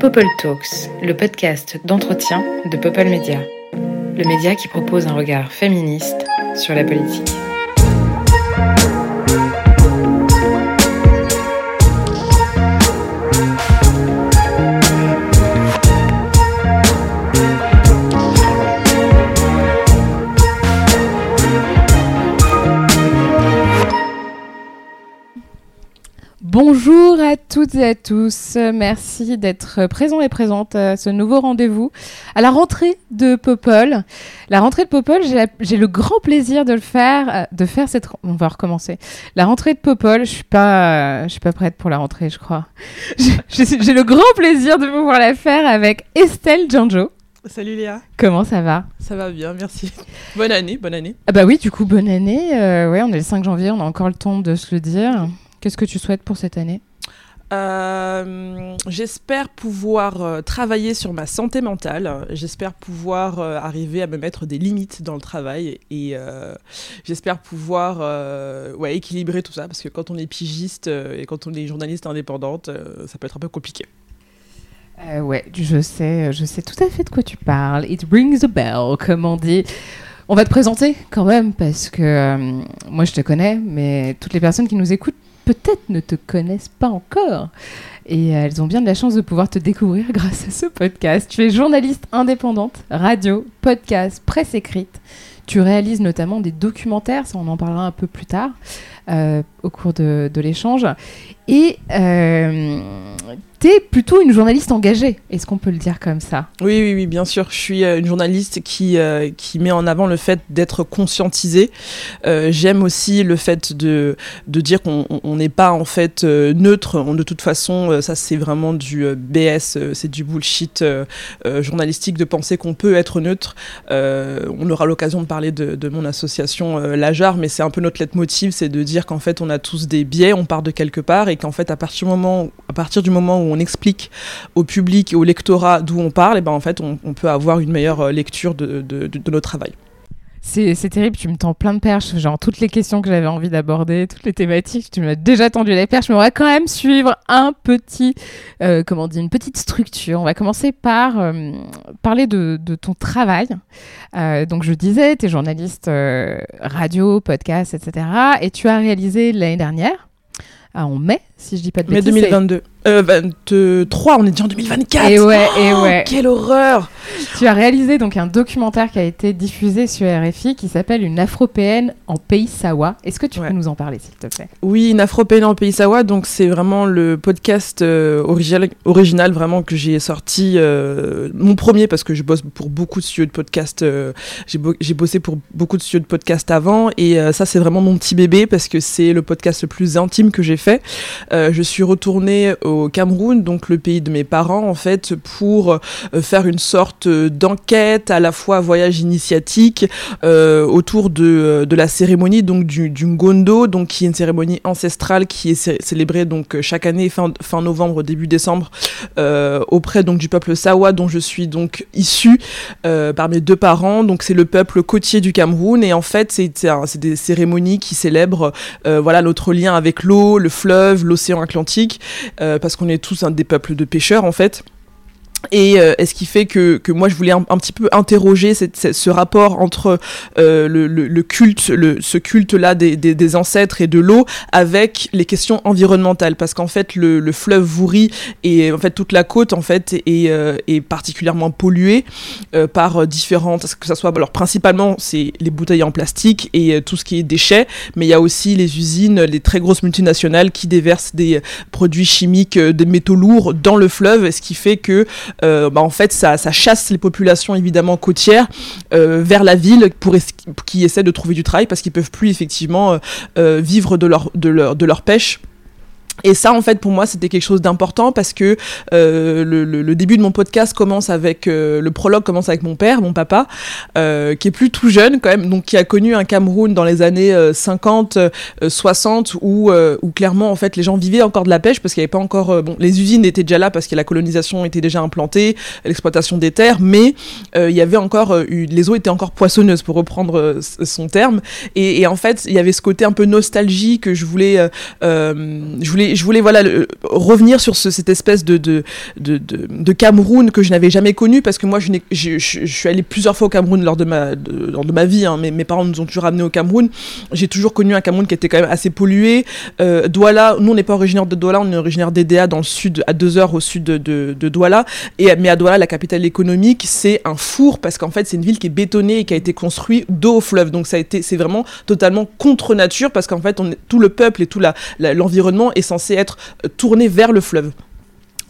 Popol Talks, le podcast d'entretien de Popol Media, le média qui propose un regard féministe sur la politique. Bonjour à toutes et à tous. Merci d'être présents et présentes à ce nouveau rendez-vous à la rentrée de Popol. La rentrée de Popol, j'ai le grand plaisir de le faire, euh, de faire cette. On va recommencer. La rentrée de Popol, je suis pas, je suis pas prête pour la rentrée, je crois. J'ai le grand plaisir de pouvoir la faire avec Estelle Gianjo. Salut Léa. Comment ça va? Ça va bien, merci. Bonne année, bonne année. Ah bah oui, du coup, bonne année. Euh, ouais, on est le 5 janvier, on a encore le temps de se le dire. Qu'est-ce que tu souhaites pour cette année? Euh, J'espère pouvoir euh, travailler sur ma santé mentale. J'espère pouvoir euh, arriver à me mettre des limites dans le travail et j'espère pouvoir ouais, équilibrer tout ça parce que quand on est pigiste et quand on est journaliste indépendante, ça peut être un peu compliqué. ouais, je sais, je sais tout à fait de quoi tu parles. It rings a bell, comme on dit. On va te présenter quand même parce que moi je te connais, mais toutes les personnes qui nous écoutent peut-être ne te connaissent pas encore. Et elles ont bien de la chance de pouvoir te découvrir grâce à ce podcast. Tu es journaliste indépendante, radio, podcast, presse écrite. Tu réalises notamment des documentaires, ça on en parlera un peu plus tard euh, au cours de l'échange. Et euh, t'es plutôt une journaliste engagée, est-ce qu'on peut le dire comme ça? Oui, oui, oui, bien sûr. Je suis euh, une journaliste qui, euh, qui met en avant le fait d'être conscientisée. Euh, j'aime aussi le fait de, de dire qu'on n'est pas en fait neutre. de toute façon, ça c'est vraiment du BS, c'est du bullshit journalistique de penser qu'on peut être neutre. on aura l'occasion de parler de, de mon association Lajar, mais c'est un peu notre leitmotiv, c'est de dire qu'en fait on a tous des biais, on part de quelque part et qu'en fait à partir du moment, où on explique au public et au lectorat d'où on parle, et ben en fait, on, peut avoir une meilleure euh, lecture de, notre travail. C'est terrible, tu me tends plein de perches, genre toutes les questions que j'avais envie d'aborder, toutes les thématiques, tu m'as déjà tendu les perches, mais on va quand même suivre un petit, euh, comment dire, une petite structure. On va commencer par euh, parler de, ton travail. donc je disais, tu es journaliste radio, podcast, etc. Et tu as réalisé l'année dernière, en mai, si je dis pas de bêtises. Mai 2022. 23, on est déjà en 2024. Et ouais, et oh, ouais. Quelle horreur Tu as réalisé donc un documentaire qui a été diffusé sur RFI qui s'appelle Une Afropéenne en pays Sawa. Est-ce que tu peux nous en parler, s'il te plaît? Oui, Une Afropéenne en pays Sawa. Donc c'est vraiment le podcast euh, original, original vraiment que j'ai sorti, euh, mon premier parce que je bosse pour beaucoup de studios de podcast. Euh, j'ai bossé pour beaucoup de studios de podcast avant et ça c'est vraiment mon petit bébé parce que c'est le podcast le plus intime que j'ai fait. je suis retournée au au Cameroun, donc le pays de mes parents, en fait, pour euh, faire une sorte d'enquête, à la fois voyage initiatique, euh, autour de, de, la cérémonie donc du, Ngondo, donc qui est une cérémonie ancestrale qui est célébrée donc chaque année fin, fin novembre, début décembre, euh, auprès donc du peuple Sawa, dont je suis donc issu par mes deux parents. Donc c'est le peuple côtier du Cameroun, et en fait c'est des cérémonies qui célèbrent voilà notre lien avec l'eau, le fleuve, l'océan Atlantique parce qu'on est tous un des peuples de pêcheurs en fait. Et euh, ce qui fait que, que moi je voulais un, petit peu interroger cette, ce rapport entre euh, le, le, culte, le, ce culte-là des, des, des, ancêtres et de l'eau avec les questions environnementales, parce qu'en fait le, le, fleuve Vouri et en fait toute la côte en fait est, euh, est particulièrement polluée euh, par différentes, que ça soit alors principalement c'est les bouteilles en plastique et tout ce qui est déchets, mais il y a aussi les usines, les très grosses multinationales qui déversent des produits chimiques, des métaux lourds dans le fleuve, ce qui fait que euh, bah, en fait, ça, chasse les populations évidemment côtières euh, vers la ville pour qui essaient de trouver du travail parce qu'ils peuvent plus effectivement euh, vivre de leur, de leur, de leur pêche et ça, en fait, pour moi, c'était quelque chose d'important parce que euh, le, le, début de mon podcast commence avec euh, le prologue commence avec mon père, mon papa, euh, qui est plus tout jeune quand même, donc qui a connu un Cameroun dans les années 50, 60, où, où clairement, en fait, les gens vivaient encore de la pêche parce qu'il n'y avait pas encore, bon, les usines étaient déjà là parce que la colonisation était déjà implantée, l'exploitation des terres, mais il y avait encore, les eaux étaient encore poissonneuses pour reprendre son terme, et, et, en fait, il y avait ce côté un peu nostalgie que je voulais, je voulais voulais, je voulais voilà revenir sur ce, cette espèce de de, de, de, Cameroun que je n'avais jamais connu parce que moi je, suis allée plusieurs fois au Cameroun lors de ma lors de ma vie. Hein, mes, parents nous ont toujours amenés au Cameroun. J'ai toujours connu un Cameroun qui était quand même assez pollué. Euh, Douala, nous on n'est pas originaire de Douala, on est originaire d'Edea dans le sud, à deux heures au sud de, Douala. Et mais à Douala, la capitale économique, c'est un four parce qu'en fait c'est une ville qui est bétonnée et qui a été construite d'eau au fleuve. Donc c'est vraiment totalement contre nature parce qu'en fait tout le peuple et tout l'environnement est censé être euh, tourné vers le fleuve.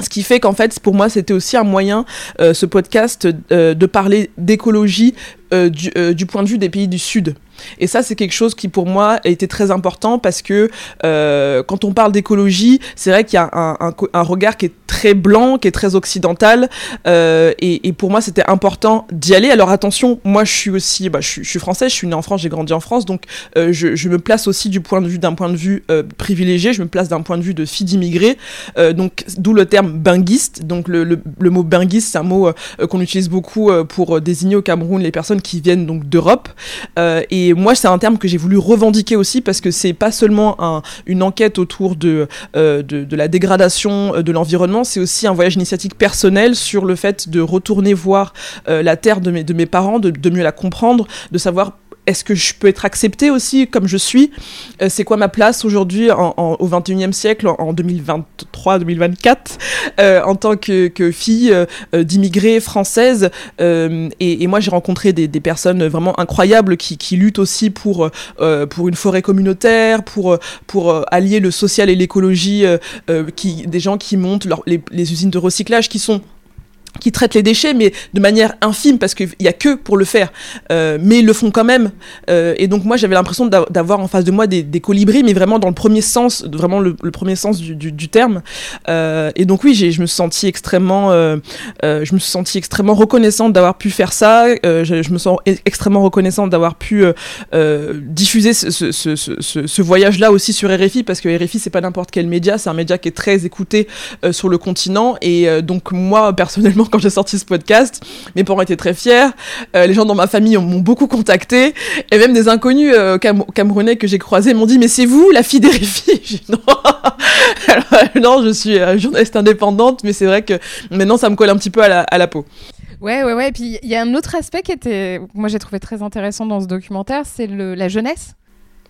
Ce qui fait qu'en fait, pour moi, c'était aussi un moyen, euh, ce podcast, euh, de parler d'écologie du, point de vue des pays du Sud. Et ça, c'est quelque chose qui, pour moi, a été très important parce que euh, quand on parle d'écologie, c'est vrai qu'il y a un, regard qui est très blanc, qui est très occidental. Euh, et, pour moi, c'était important d'y aller. Alors attention, moi, je suis aussi, bah, je, suis, française, je suis née en France, j'ai grandi en France, donc euh, je, me place aussi du point de vue d'un point de vue privilégié. Je me place d'un point de vue de fille d'immigrés. Euh, donc d'où le terme binguiste. Donc le, mot binguiste, c'est un mot qu'on utilise beaucoup pour désigner au Cameroun les personnes qui viennent donc d'Europe. Et moi, c'est un terme que j'ai voulu revendiquer aussi parce que c'est pas seulement un, une enquête autour de, euh, la dégradation euh, de l'environnement, c'est aussi un voyage initiatique personnel sur le fait de retourner voir euh, la terre de mes, parents, de mieux la comprendre, de savoir est-ce que je peux être acceptée aussi comme je suis? Euh, C'est quoi ma place aujourd'hui au 21e siècle, en 2023-2024, euh, en tant que, fille euh, d'immigrés française? Et, moi, j'ai rencontré des, personnes vraiment incroyables qui, luttent aussi pour, pour une forêt communautaire, pour, pour allier le social et l'écologie, des gens qui montent les usines de recyclage qui sont qui traitent les déchets, mais de manière infime, parce qu'il n'y a que pour le faire. Euh, mais ils le font quand même. Euh, et donc moi, j'avais l'impression d'avoir en face de moi des, des, colibris, mais vraiment dans le premier sens, vraiment le, le premier sens du, du, du terme. Euh, et donc oui, je me suis sentie extrêmement, euh, euh, je me suis extrêmement reconnaissante d'avoir pu faire ça. Je, je, me sens e-, extrêmement reconnaissante d'avoir pu diffuser ce, ce, ce, ce voyage-là aussi sur RFI, parce que RFI, c'est pas n'importe quel média, c'est un média qui est très écouté sur le continent. Et donc moi, personnellement, quand j'ai sorti ce podcast. Mes parents étaient très fiers. Euh, les gens dans ma famille m'ont beaucoup contacté. Et même des inconnus euh, camerounais que j'ai croisés m'ont dit Mais c'est vous, la fille d'Erifi? Non. non, je suis euh, journaliste indépendante, mais c'est vrai que maintenant, ça me colle un petit peu à la, à la peau. Ouais, ouais, ouais. Et puis il y a un autre aspect qui était, moi j'ai trouvé très intéressant dans ce documentaire, c'est la jeunesse.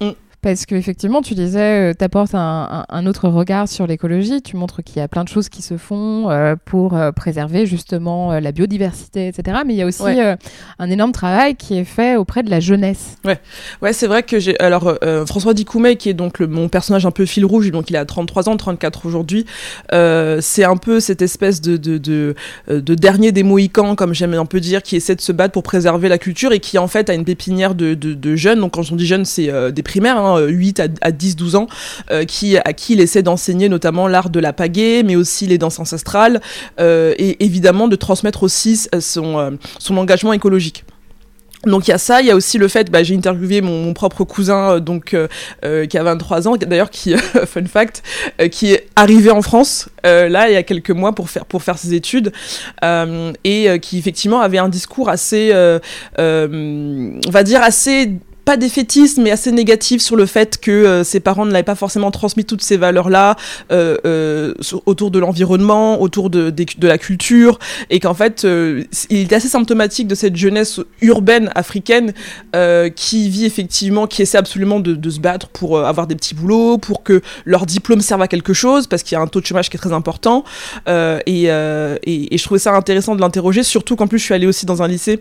Mm. Parce qu'effectivement, tu disais, euh, tu apportes un, un, autre regard sur l'écologie, tu montres qu'il y a plein de choses qui se font euh, pour euh, préserver justement euh, la biodiversité, etc. Mais il y a aussi ouais. Un énorme travail qui est fait auprès de la jeunesse. Ouais, ouais c'est vrai que j'ai. Alors, François Dicoumet, qui est donc le, mon personnage un peu fil rouge, donc il a 33 ans, 34 aujourd'hui, c'est un peu cette espèce de, de, de, de, dernier des Mohicans, comme j'aime un peu dire, qui essaie de se battre pour préserver la culture et qui en fait a une pépinière de, de, de jeunes. Donc, quand on dit jeunes, c'est des primaires. Hein, 8 à, à 10, 12 ans, euh, qui, à qui il essaie d'enseigner notamment l'art de la pagaie, mais aussi les danses ancestrales, euh, et évidemment de transmettre aussi son, euh, engagement écologique. Donc il y a ça, il y a aussi le fait, bah, j'ai interviewé mon, propre cousin euh, donc euh, euh, qui a 23 ans, d'ailleurs qui fun fact, qui est arrivé en France là il y a quelques mois pour faire pour faire ses études et qui effectivement avait un discours assez, on va dire assez pas défaitiste, mais assez négatif sur le fait que euh, ses parents ne l'avaient pas forcément transmis toutes ces valeurs-là euh, euh, autour de l'environnement, autour de, de, la culture, et qu'en fait, il est assez symptomatique de cette jeunesse urbaine africaine qui vit effectivement, qui essaie absolument de, se battre pour avoir des petits boulots, pour que leur diplôme serve à quelque chose, parce qu'il y a un taux de chômage qui est très important. Et, et, je trouvais ça intéressant de l'interroger, surtout qu'en plus je suis allée aussi dans un lycée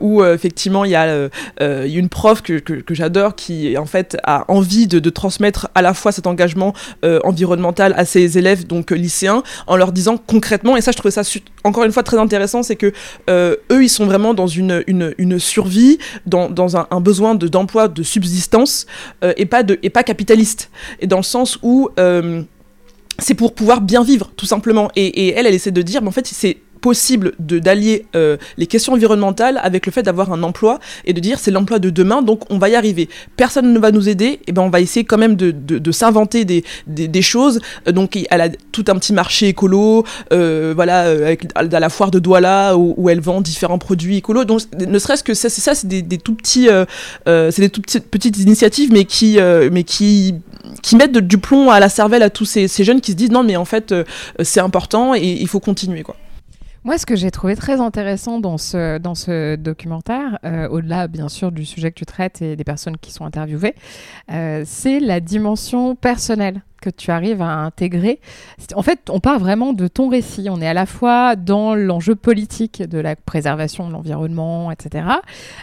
où effectivement il y a une prof que, j'adore, qui en fait a envie de, transmettre à la fois cet engagement euh, environnemental à ses élèves, donc euh, lycéens, en leur disant concrètement, et ça je trouvais ça encore une fois très intéressant, c'est que euh, eux ils sont vraiment dans une, une, survie, dans, un, un besoin d'emploi, de, subsistance, et, pas de, et pas capitaliste. Et dans le sens où c'est pour pouvoir bien vivre, tout simplement. Et, et elle, elle essaie de dire, mais en fait, c'est possible de d'allier euh, les questions environnementales avec le fait d'avoir un emploi et de dire c'est l'emploi de demain donc on va y arriver. Personne ne va nous aider et ben on va essayer quand même de, de, de s'inventer des, des, des, choses. Donc elle a tout un petit marché écolo euh, voilà euh, avec à la foire de Douala où, elle vend différents produits écolos. Donc ne serait-ce que ça c'est ça c'est des, des, tout petits euh, euh, c'est des tout petites, petites initiatives mais qui mais qui qui mettent du plomb à la cervelle à tous ces, ces, jeunes qui se disent non mais en fait c'est important et il faut continuer quoi. Moi, ce que j'ai trouvé très intéressant dans ce, documentaire, euh, au-delà bien sûr du sujet que tu traites et des personnes qui sont interviewées, euh, c'est la dimension personnelle que tu arrives à intégrer. En fait, on part vraiment de ton récit. On est à la fois dans l'enjeu politique de la préservation de l'environnement, etc.,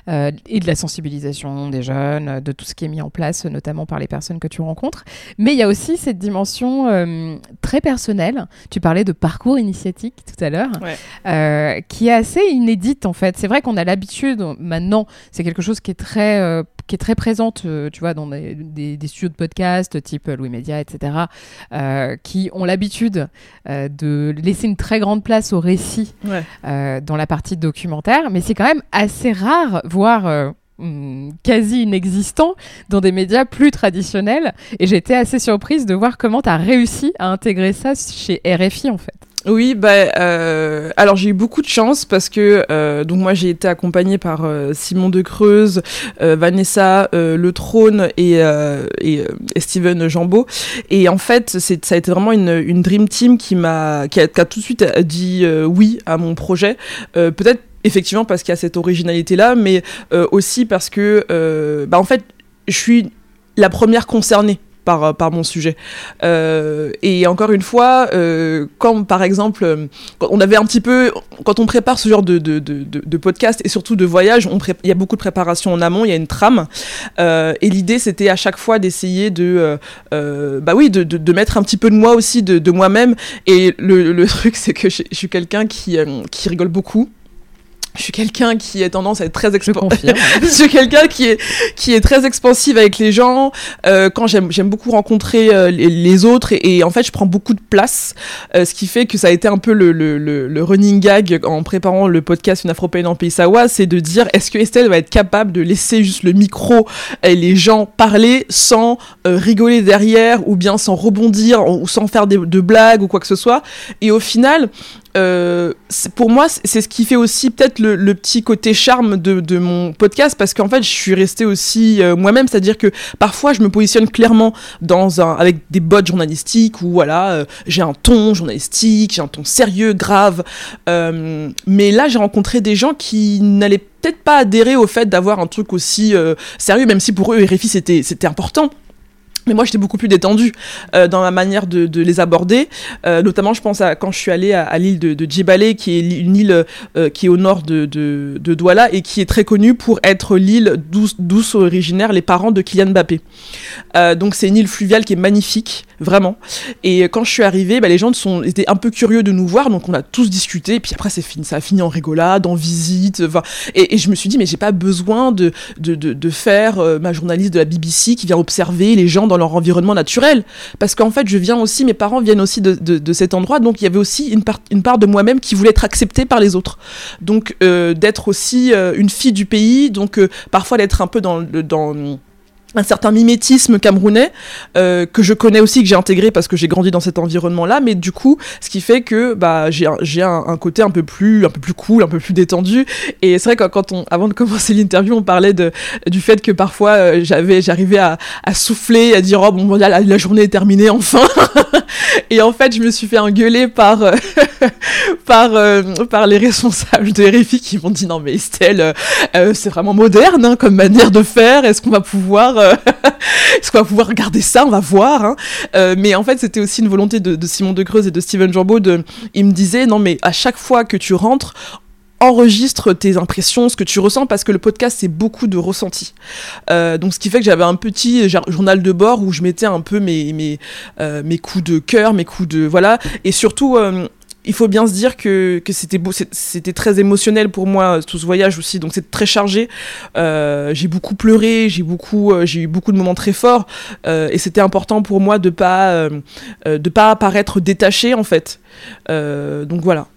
euh, et de la sensibilisation des jeunes, de tout ce qui est mis en place, notamment par les personnes que tu rencontres. Mais il y a aussi cette dimension euh, très personnelle. Tu parlais de parcours initiatique tout à l'heure, euh, qui est assez inédite en fait. C'est vrai qu'on a l'habitude, maintenant, c'est quelque chose qui est très qui est très présente, euh, tu vois, dans des, des, studios de podcast type Louis Média, etc., euh, qui ont l'habitude euh, de laisser une très grande place au récit dans la partie documentaire, mais c'est quand même assez rare, voire hmm, quasi inexistant dans des médias plus traditionnels. Et été assez surprise de voir comment tu as réussi à intégrer ça chez RFI, en fait. Oui, bah, euh, alors j'ai eu beaucoup de chance parce que euh, donc moi j'ai été accompagnée par euh, Simon de Creuse, Vanessa Le Trône et, et, Steven Jambeau. Et en fait c'est ça a été vraiment une, dream team qui m'a qui, qui a, tout de suite dit oui à mon projet. Peut-être effectivement parce qu'il y a cette originalité là mais aussi parce que bah en fait je suis la première concernée par, euh, par mon sujet. Euh, et encore une fois, euh, quand par exemple, on avait un petit peu, quand on prépare ce genre de, de, de, de podcast et surtout de voyage, il y a beaucoup de préparation en amont, il y a une trame. Euh, et l'idée, c'était à chaque fois d'essayer de, euh, bah oui, de, mettre un petit peu de moi aussi, de, moi-même. Et le, le truc, c'est que je suis quelqu'un qui, qui rigole beaucoup. Je suis quelqu'un qui a tendance à être très expansif. Je, suis quelqu'un qui est qui est très expansive avec les gens. Euh, quand j'aime j'aime beaucoup rencontrer euh, les, les, autres et, et, en fait je prends beaucoup de place, euh, ce qui fait que ça a été un peu le, le, le, le running gag en préparant le podcast Une Afropéenne en Pays Sawa, c'est de dire est-ce que Estelle va être capable de laisser juste le micro et les gens parler sans euh, rigoler derrière ou bien sans rebondir ou sans faire des, de blagues ou quoi que ce soit? Et au final, euh, pour moi, c'est ce qui fait aussi peut-être le, petit côté charme de, de mon podcast parce qu'en fait, je suis restée aussi euh, moi-même, c'est-à-dire que parfois, je me positionne clairement dans un, avec des bottes journalistiques où voilà, euh, j'ai un ton journalistique, j'ai un ton sérieux, grave. Euh, mais là, j'ai rencontré des gens qui n'allaient peut-être pas adhérer au fait d'avoir un truc aussi euh, sérieux, même si pour eux, RFI, c'était important. Mais moi, j'étais beaucoup plus détendue euh, dans ma manière de, les aborder. Euh, notamment, je pense à quand je suis allée à, l'île de, de qui est une île euh, qui est au nord de, de, Douala et qui est très connue pour être l'île d'où sont originaires les parents de Kylian Mbappé. Donc, c'est une île fluviale qui est magnifique, vraiment. Et quand je suis arrivée, bah, les gens étaient un peu curieux de nous voir, donc on a tous discuté. Puis après, fini, ça a fini en rigolade, en visite. Et, je me suis dit, mais j'ai pas besoin de, de, de, faire ma journaliste de la BBC qui vient observer les gens dans leur environnement naturel. Parce qu'en fait, je viens aussi, mes parents viennent aussi de, de, cet endroit, donc il y avait aussi une, part, une part de moi-même qui voulait être acceptée par les autres. Donc euh, d'être aussi euh, une fille du pays, donc euh, parfois d'être un peu dans, dans un certain mimétisme camerounais euh, que je connais aussi que j'ai intégré parce que j'ai grandi dans cet environnement là mais du coup ce qui fait que bah j'ai j'ai un, un, côté un peu plus un peu plus cool un peu plus détendu. Et c'est vrai que quand on avant de commencer l'interview on parlait de du fait que parfois euh, j'avais j'arrivais à, à souffler à dire oh bon la, la journée est terminée enfin. Et en fait je me suis fait engueuler par euh, par euh, par les responsables de RFI qui m'ont dit non mais Estelle c'est vraiment moderne hein, comme manière de faire. Est-ce qu'on va pouvoir est-ce qu'on va pouvoir regarder ça On va voir. Hein. Euh, mais en fait, c'était aussi une volonté de, Simon De Creuse et de Steven Jambeau. De, il me disait, non, mais à chaque fois que tu rentres, enregistre tes impressions, ce que tu ressens, parce que le podcast, c'est beaucoup de ressenti. Euh, donc, ce qui fait que j'avais un petit journal de bord où je mettais un peu mes, mes, euh, mes coups de cœur, mes coups de... Voilà. Et surtout... Euh, il faut bien se dire que, que c'était beau, c'était très émotionnel pour moi tout ce voyage aussi, donc c'est très chargé. Euh, j'ai beaucoup pleuré, j'ai beaucoup, euh, j'ai eu beaucoup de moments très forts, euh, et c'était important pour moi de pas, de pas paraître détaché en fait. Donc voilà.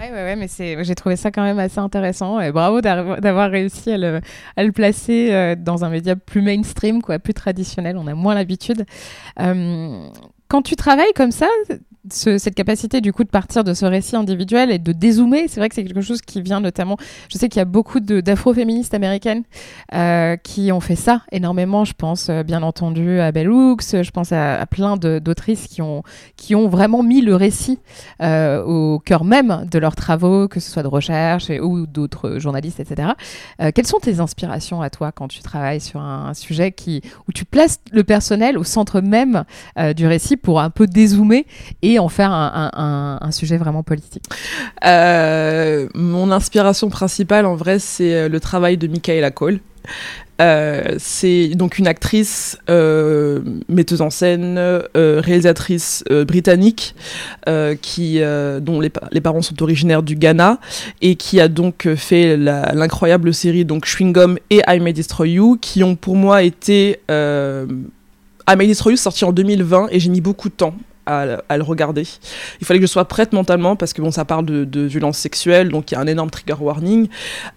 Ouais, ouais, ouais, mais c'est, j'ai trouvé ça quand même assez intéressant et bravo d'avoir réussi à le, à le placer dans un média plus mainstream, quoi, plus traditionnel. On a moins l'habitude. quand tu travailles comme ça, cette capacité du coup de partir de ce récit individuel et de dézoomer, c'est vrai que c'est quelque chose qui vient notamment. Je sais qu'il y a beaucoup d'afro-féministes américaines euh, qui ont fait ça énormément. Je pense euh, bien entendu à Bell Hooks, je pense à, plein d'autrices qui ont, qui ont vraiment mis le récit euh, au cœur même de leurs travaux, que ce soit de recherche ou d'autres journalistes, etc. quelles sont tes inspirations à toi quand tu travailles sur un, sujet qui, où tu places le personnel au centre même du récit pour un peu dézoomer en faire un, sujet vraiment politique euh, Mon inspiration principale, en vrai, c'est euh, le travail de Michaela Cole. Euh, c'est donc une actrice, metteuse en scène, réalisatrice britannique, qui, dont les, les, parents sont originaires du Ghana et qui a donc fait l'incroyable série donc Chewing Gum et I May Destroy You, qui ont pour moi été I May Destroy You sorti en 2020 et j'ai mis beaucoup de temps à, le regarder. Il fallait que je sois prête mentalement parce que bon, ça parle de, violence sexuelle, donc il y a un énorme trigger warning.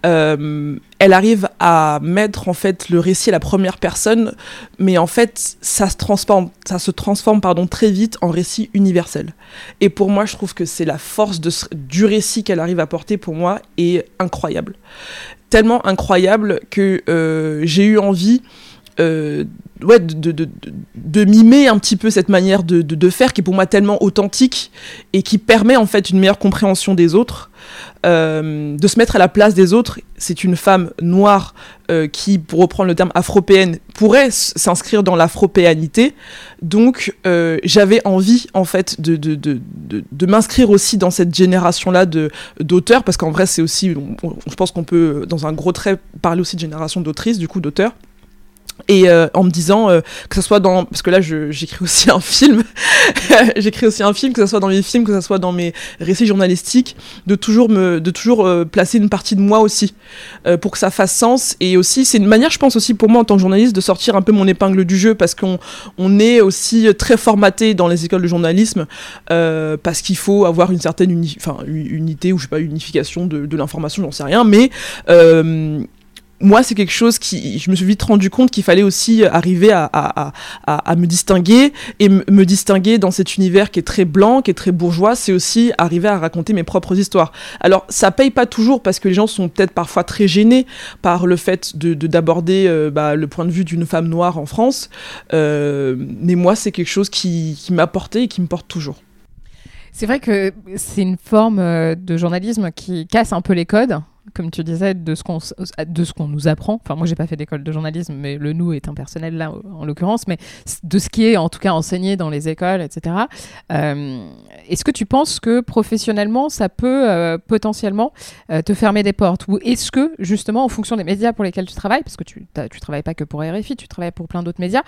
Euh, elle arrive à mettre en fait le récit à la première personne, mais en fait ça se transforme, ça se transforme pardon très vite en récit universel. Et pour moi, je trouve que c'est la force du récit qu'elle arrive à porter pour moi est incroyable, tellement incroyable que euh, j'ai eu envie euh, ouais, de, de, de, mimer un petit peu cette manière de, faire qui est pour moi tellement authentique et qui permet en fait une meilleure compréhension des autres, euh, de se mettre à la place des autres. C'est une femme noire euh, qui, pour reprendre le terme afropéenne, pourrait s'inscrire dans l'afropéanité. Donc j'avais envie en fait de, m'inscrire aussi dans cette génération-là d'auteurs, parce qu'en vrai c'est aussi, je pense qu'on peut dans un gros trait parler aussi de génération d'autrices, du coup d'auteurs et euh, en me disant euh, que ce soit dans parce que là j'écris aussi un film. J'écris aussi un film que ce soit dans mes films que ce soit dans mes récits journalistiques de toujours me de toujours euh, placer une partie de moi aussi pour que ça fasse sens. Et aussi c'est une manière je pense aussi pour moi en tant que journaliste de sortir un peu mon épingle du jeu parce qu'on on est aussi très formaté dans les écoles de journalisme parce qu'il faut avoir une certaine enfin unité ou je sais pas unification de, de l'information j'en sais rien mais moi, c'est quelque chose qui, je me suis vite rendu compte qu'il fallait aussi arriver à, me distinguer et me distinguer dans cet univers qui est très blanc, qui est très bourgeois. C'est aussi arriver à raconter mes propres histoires. Alors, ça paye pas toujours parce que les gens sont peut-être parfois très gênés par le fait de d'aborder euh, bah, le point de vue d'une femme noire en France. Euh, mais moi, c'est quelque chose qui, qui m'a porté et qui me porte toujours. C'est vrai que c'est une forme euh, de journalisme qui casse un peu les codes comme tu disais, de ce qu'on de nous apprend. Enfin, moi, j'ai pas fait d'école de journalisme, mais le nous est impersonnel là, en l'occurrence, mais de ce qui est en tout cas enseigné dans les écoles, etc. Euh, est-ce que tu penses que professionnellement, ça peut euh, potentiellement euh, te fermer des portes, ou est-ce que justement, en fonction des médias pour lesquels tu travailles, parce que tu tu travailles pas que pour RFI, tu travailles pour plein d'autres médias,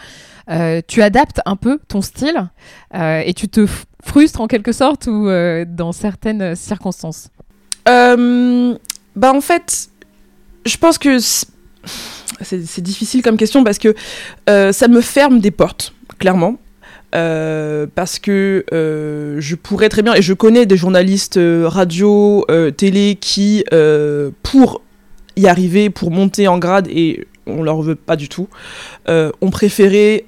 tu adaptes un peu ton style et tu te frustres en quelque sorte ou dans certaines circonstances? Bah en fait, je pense que c'est difficile comme question parce que euh, ça me ferme des portes, clairement. Euh, parce que euh, je pourrais très bien, et je connais des journalistes radio, télé qui, pour y arriver, pour monter en grade, et on leur veut pas du tout, ont préféré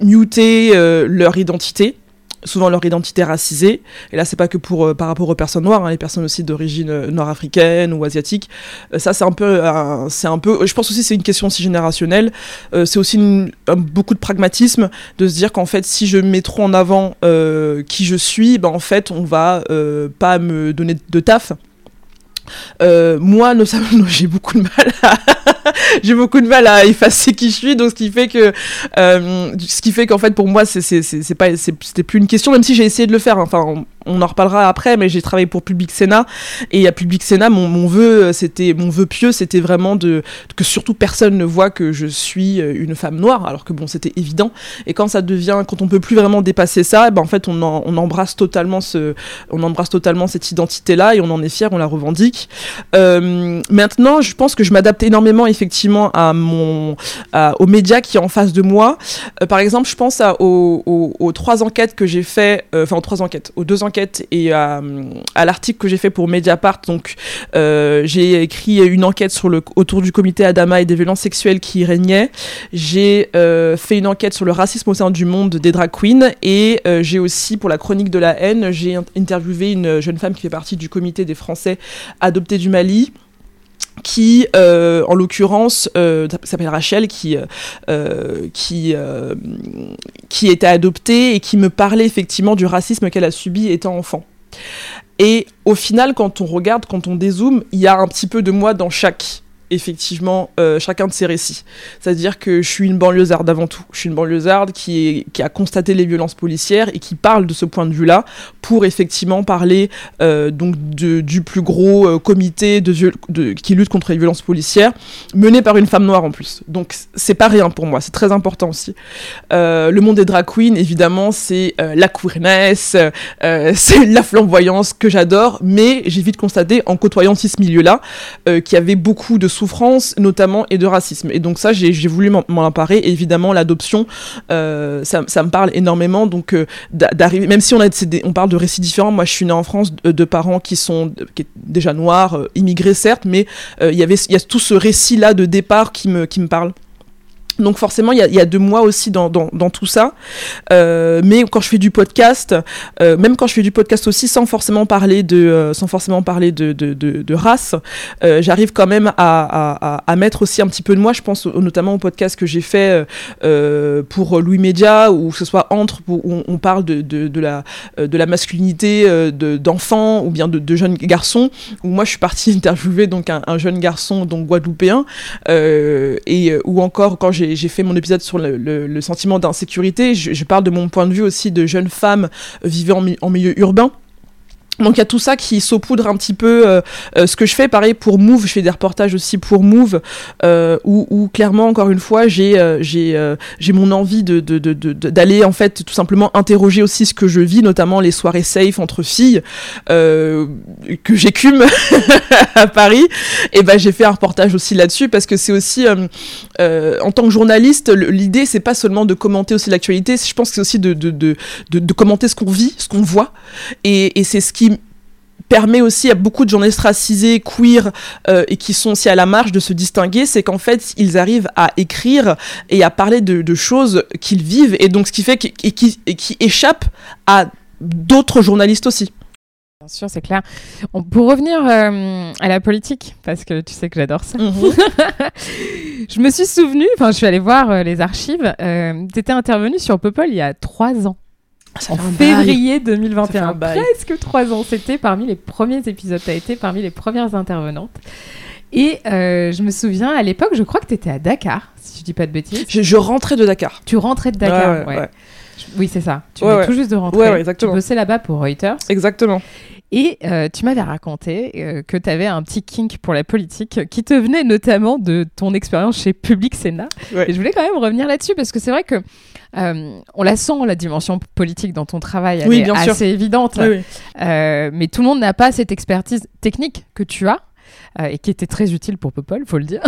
muter leur identité souvent leur identité racisée. Et là, c'est pas que pour euh, par rapport aux personnes noires, hein, les personnes aussi d'origine euh, nord-africaine ou asiatique. Euh, ça, c'est un peu, un peu. Je pense aussi c'est une question aussi générationnelle. c'est aussi beaucoup de pragmatisme de se dire qu'en fait, si je mets trop en avant qui je suis, ben en fait, on va pas me donner de taf. moi, j'ai beaucoup de mal à j'ai beaucoup de mal à effacer qui je suis, donc ce qui fait que, euh, ce qui fait qu'en fait pour moi c'est c'est pas c'était plus une question, même si j'ai essayé de le faire. Hein. Enfin, on en reparlera après, mais j'ai travaillé pour Public Sénat et à Public Sénat, mon, vœu, c'était mon vœu pieux, c'était vraiment de que surtout personne ne voit que je suis euh, une femme noire, alors que bon, c'était évident. Et quand ça devient, quand on peut plus vraiment dépasser ça, ben en fait, on, embrasse totalement ce, on embrasse totalement cette identité-là et on en est fier, on la revendique. Euh, maintenant, je pense que je m'adapte énormément effectivement à mon, aux médias qui est en face de moi. Euh, par exemple, je pense à, aux, trois enquêtes que j'ai fait, euh, enfin aux trois enquêtes, aux deux enquêtes enquête et à, à l'article que j'ai fait pour Mediapart. Donc, euh, j'ai écrit une enquête sur le, autour du comité Adama et des violences sexuelles qui y régnaient. J'ai euh, fait une enquête sur le racisme au sein du monde des drag queens. Et euh, j'ai aussi, pour la chronique de la haine, j'ai interviewé une jeune femme qui fait partie du comité des Français adoptés du Mali qui, euh, en l'occurrence, euh, s'appelle Rachel, qui, euh, qui, euh, qui était adoptée et qui me parlait effectivement du racisme qu'elle a subi étant enfant. Et au final, quand on regarde, quand on dézoome, il y a un petit peu de moi dans chaque effectivement euh, chacun de ces récits. C'est-à-dire que je suis une banlieusarde avant tout. Je suis une banlieusarde qui, qui a constaté les violences policières et qui parle de ce point de vue-là pour effectivement parler euh, donc du plus gros euh, comité qui lutte contre les violences policières, mené par une femme noire en plus. Donc c'est pas rien pour moi, c'est très important aussi. Le monde des drag queens, évidemment, c'est la queerness, c'est la flamboyance que j'adore, mais j'ai vite constaté en côtoyant ce milieu-là qu'il y avait beaucoup de souffrance notamment et de racisme. Et donc ça, j'ai voulu m'en emparer. Et évidemment, l'adoption, euh, ça, me parle énormément. Donc euh, d'arriver, même si on, a, on parle de récits différents, moi je suis née en France de, parents qui sont déjà noirs, euh, immigrés certes, mais il y avait il y a tout ce récit-là de départ qui me, qui me parle. Donc forcément, il y, y, a de moi aussi dans, dans, tout ça. Euh, mais quand je fais du podcast, euh, même quand je fais du podcast aussi, sans forcément parler de, euh, sans forcément parler de, de, de, race, j'arrive quand même à, à, à, mettre aussi un petit peu de moi. Je pense notamment au podcast que j'ai fait pour Louis Média, ou ce soit entre, où on, parle de, de, la, de la masculinité d'enfants ou bien de, de jeunes garçons. Où moi, je suis partie interviewer donc un, un jeune garçon donc guadeloupéen, et ou encore quand j'ai j'ai fait mon épisode sur le, sentiment d'insécurité. Je, parle de mon point de vue aussi de jeunes femmes vivant en milieu urbain. Donc il y a tout ça qui saupoudre un petit peu euh, euh, ce que je fais. Pareil pour Move, je fais des reportages aussi pour Move, euh, où, où, clairement encore une fois j'ai euh, euh, j'ai mon envie de d'aller de, de, de, en fait tout simplement interroger aussi ce que je vis, notamment les soirées safe entre filles que j'écume à Paris. Et ben j'ai fait un reportage aussi là-dessus parce que c'est aussi en tant que journaliste l'idée c'est pas seulement de commenter aussi l'actualité, je pense que c'est aussi de de, de de commenter ce qu'on vit, ce qu'on voit, et, et c'est ce qui permet aussi à beaucoup de journalistes racisés, queer euh, et qui sont aussi à la marge de se distinguer, c'est qu'en fait ils arrivent à écrire et à parler de, de choses qu'ils vivent et donc ce qui fait qu et qui, et qui échappent à d'autres journalistes aussi. Bien sûr, c'est clair. On, pour revenir euh, à la politique, parce que tu sais que j'adore ça, -hmm. je me suis souvenue, enfin je suis allée voir euh, les archives, euh, tu étais intervenue sur Popol il y a trois ans. Ça en février 2021, presque trois ans. C'était parmi les premiers épisodes. Tu as été parmi les premières intervenantes. Et euh, je me souviens, à l'époque, je crois que tu étais à Dakar, si je dis pas de bêtises. Je, je rentrais de Dakar. Tu rentrais de Dakar, ouais. ouais. ouais. Oui, c'est ça. Tu venais tout juste de rentrer. Exactement. Tu bossais là-bas pour Reuters. Exactement. Et euh, tu m'avais raconté euh, que tu avais un petit kink pour la politique qui te venait notamment de ton expérience chez Public Sénat. Ouais. Et je voulais quand même revenir là-dessus parce que c'est vrai que euh, on la sent, la dimension politique dans ton travail, elle oui, est bien assez sûr. évidente. Oui, oui. Euh, mais tout le monde n'a pas cette expertise technique que tu as. Euh, et qui était très utile pour Popol, faut le dire.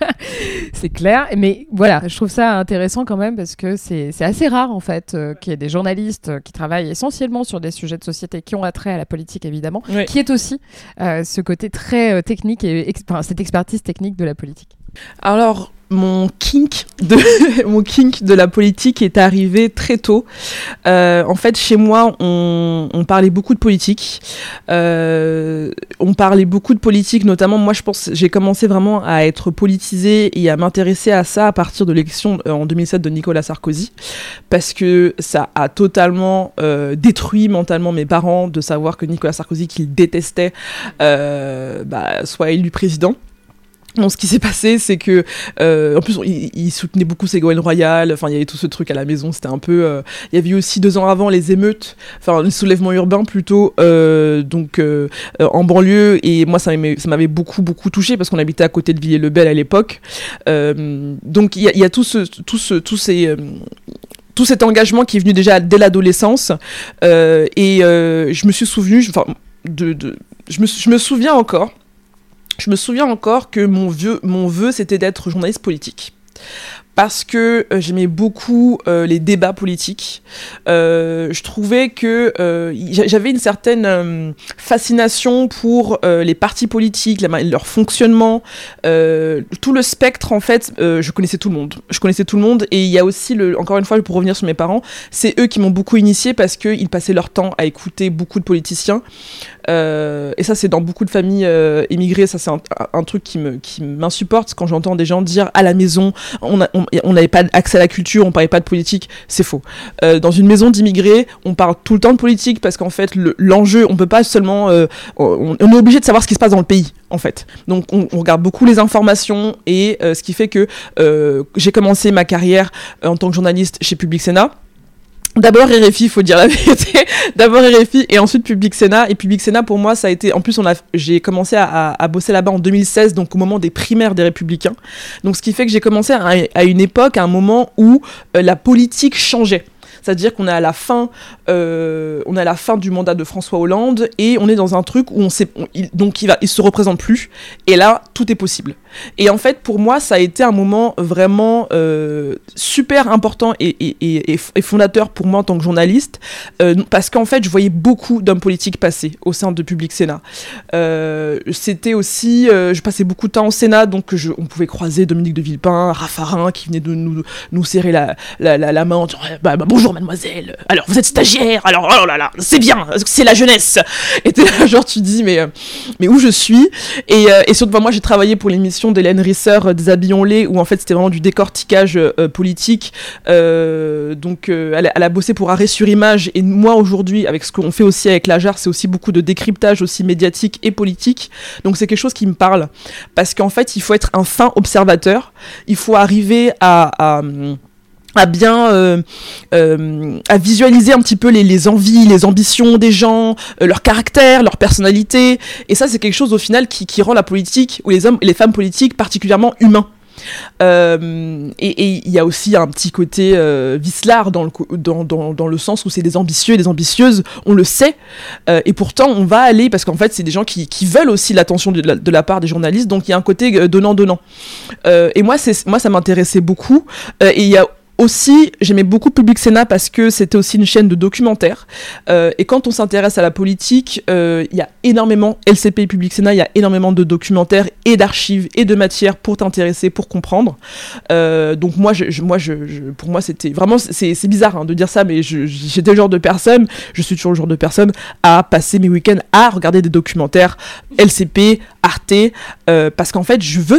c'est clair. Mais voilà, je trouve ça intéressant quand même parce que c'est assez rare en fait euh, qu'il y ait des journalistes qui travaillent essentiellement sur des sujets de société qui ont attrait à la politique évidemment, oui. qui est aussi ce côté très technique et ex cette expertise technique de la politique. Alors, mon kink de la politique est arrivé très tôt. Euh, en fait, chez moi, on, parlait beaucoup de politique. Euh, on parlait beaucoup de politique, notamment moi, je pense, j'ai commencé vraiment à être politisée et à m'intéresser à ça à partir de l'élection euh, en 2007 de Nicolas Sarkozy, parce que ça a totalement détruit mentalement mes parents de savoir que Nicolas Sarkozy, qu'ils détestaient, bah, soit élu président. Bon, ce qui s'est passé, c'est que, euh, en plus, il, soutenait beaucoup Ségolène Royal. Enfin, il y avait tout ce truc à la maison. C'était un peu. Euh, il y avait eu aussi deux ans avant les émeutes, enfin les soulèvements urbains plutôt, euh, donc en banlieue. Et moi, ça m'avait beaucoup beaucoup touché parce qu'on habitait à côté de Villiers-le-Bel à l'époque. Donc il y, a tout ce, tout ce, tous ces tout cet engagement qui est venu déjà dès l'adolescence. et je me suis souvenu, enfin, de, je me, je me souviens encore je me souviens encore que mon, mon vœu, c'était d'être journaliste politique. parce que euh, j'aimais beaucoup euh, les débats politiques. Euh, je trouvais que j'avais une certaine fascination pour les partis politiques, leur fonctionnement, tout le spectre en fait. je connaissais tout le monde. Je connaissais tout le monde et il y a aussi le, encore une fois pour revenir sur mes parents, c'est eux qui m'ont beaucoup initié parce qu'ils passaient leur temps à écouter beaucoup de politiciens. Et ça c'est dans beaucoup de familles émigrées, ça c'est un, truc qui me m'insupporte quand j'entends des gens dire à la maison on, on n'avait pas accès à la culture, on parlait pas de politique, c'est faux. Euh, dans une maison d'immigrés, on parle tout le temps de politique parce qu'en fait, l'enjeu, on peut pas seulement, euh, on, est obligé de savoir ce qui se passe dans le pays, en fait. Donc, on, regarde beaucoup les informations et euh, ce qui fait que j'ai commencé ma carrière en tant que journaliste chez Public Sénat. D'abord RFI, il faut dire la vérité. D'abord RFI et ensuite Public Sénat. Et Public Sénat, pour moi, ça a été. En plus, on a, j'ai commencé à, à, bosser là-bas en 2016, donc au moment des primaires des Républicains. Donc, ce qui fait que j'ai commencé à, à, une époque, à un moment où euh, la politique changeait. C'est-à-dire qu'on est à la fin, euh, on est à la fin du mandat de François Hollande et on est dans un truc où on sait, donc il va, il se représente plus. Et là, tout est possible. Et en fait, pour moi, ça a été un moment vraiment euh, super important et, fondateur pour moi en tant que journaliste, euh, parce qu'en fait, je voyais beaucoup d'hommes politiques passer au sein de Public Sénat. C'était aussi, je passais beaucoup de temps au Sénat, donc on pouvait croiser Dominique de Villepin, Raffarin, qui venait de nous, serrer la, main en disant bah, bah, bonjour mademoiselle. Alors, vous êtes stagiaire. Alors, oh là là, c'est bien. C'est la jeunesse. Et t'es genre, tu dis, mais, euh, mais où je suis? Et, euh, surtout, moi, j'ai travaillé pour l'émission d'Hélène Risser, euh, Déshabillons-les, où en fait, c'était vraiment du décortiquage politique. donc, elle, elle, a bossé pour Arrêt sur Image. Et moi, aujourd'hui, avec ce qu'on fait aussi avec la c'est aussi beaucoup de décryptage aussi médiatique et politique. Donc, c'est quelque chose qui me parle. Parce qu'en fait, il faut être un fin observateur. Il faut arriver à, à à bien euh, euh, à visualiser un petit peu les, les, envies, les ambitions des gens, euh, leur caractère, leur personnalité. Et ça, c'est quelque chose au final qui, qui, rend la politique ou les hommes et les femmes politiques particulièrement humains. Et il y a aussi un petit côté euh, vicelard dans le, dans, dans, dans, le sens où c'est des ambitieux et des ambitieuses, on le sait, et pourtant on va aller, parce qu'en fait c'est des gens qui, qui veulent aussi l'attention de, de, la part des journalistes, donc il y a un côté donnant-donnant. et moi, moi ça m'intéressait beaucoup, et il y a aussi, j'aimais beaucoup Public Sénat parce que c'était aussi une chaîne de documentaires. Euh, et quand on s'intéresse à la politique, euh, il y a énormément, LCP et Public Sénat, il y a énormément de documentaires et d'archives et de matières pour t'intéresser, pour comprendre. Euh, donc moi, pour moi, c'était vraiment, c'est bizarre hein, de dire ça, mais j'étais le genre de personne, je suis toujours le genre de personne à passer mes week-ends à regarder des documentaires LCP, Arte, parce qu'en fait, je veux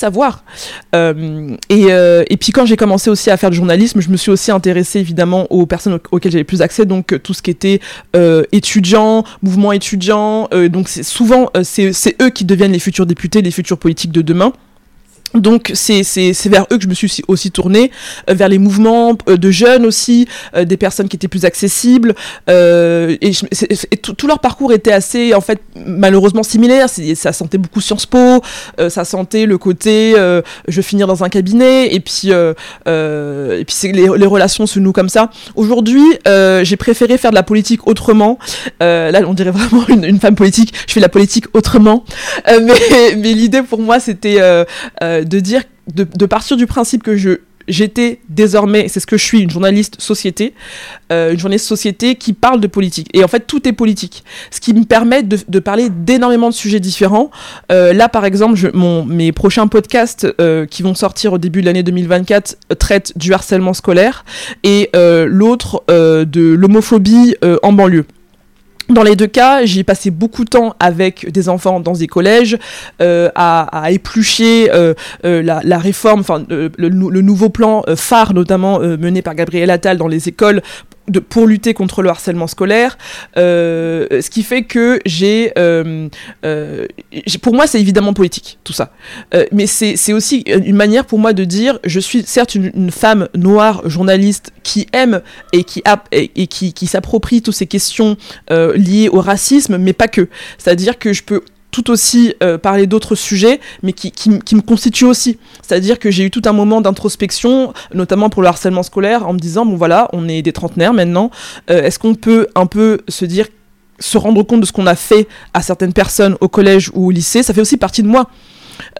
Savoir. Euh, et, euh, et, puis quand j'ai commencé aussi à faire du journalisme, je me suis aussi intéressée évidemment aux personnes auxquelles j'avais plus accès, donc tout ce qui était euh, étudiants, mouvement étudiant. donc c'est souvent c'est eux qui deviennent les futurs députés, les futurs politiques de demain. Donc c'est vers eux que je me suis aussi tournée, euh, vers les mouvements euh, de jeunes aussi, euh, des personnes qui étaient plus accessibles. et, tout, leur parcours était assez, en fait, malheureusement similaire. Ça sentait beaucoup Sciences Po, ça sentait le côté je vais finir dans un cabinet, et puis, et puis les, les, relations se nouent comme ça. Aujourd'hui, j'ai préféré faire de la politique autrement. là, on dirait vraiment une, une, femme politique. Je fais de la politique autrement. mais mais l'idée pour moi, c'était de dire, de, partir du principe que je j'étais désormais, c'est ce que je suis, une journaliste société, euh, une journaliste société qui parle de politique. Et en fait, tout est politique. Ce qui me permet de, parler d'énormément de sujets différents. Euh, là, par exemple, je, mon, mes prochains podcasts euh, qui vont sortir au début de l'année 2024 traitent du harcèlement scolaire et l'autre de l'homophobie en banlieue. Dans les deux cas, j'ai passé beaucoup de temps avec des enfants dans des collèges euh, à, éplucher euh, euh, la, la, réforme, enfin le, le, nouveau plan phare notamment mené par Gabriel Attal dans les écoles pour lutter contre le harcèlement scolaire, ce qui fait que j'ai, pour moi, c'est évidemment politique tout ça, mais c'est aussi une manière pour moi de dire, je suis certes une, femme noire journaliste qui aime et qui, et, qui s'approprie toutes ces questions liées au racisme, mais pas que. C'est-à-dire que je peux tout aussi euh, parler d'autres sujets, mais qui, me constituent aussi. C'est-à-dire que j'ai eu tout un moment d'introspection, notamment pour le harcèlement scolaire, en me disant, bon voilà, on est des trentenaires maintenant, euh, est-ce qu'on peut un peu se dire se rendre compte de ce qu'on a fait à certaines personnes au collège ou au lycée, ça fait aussi partie de moi.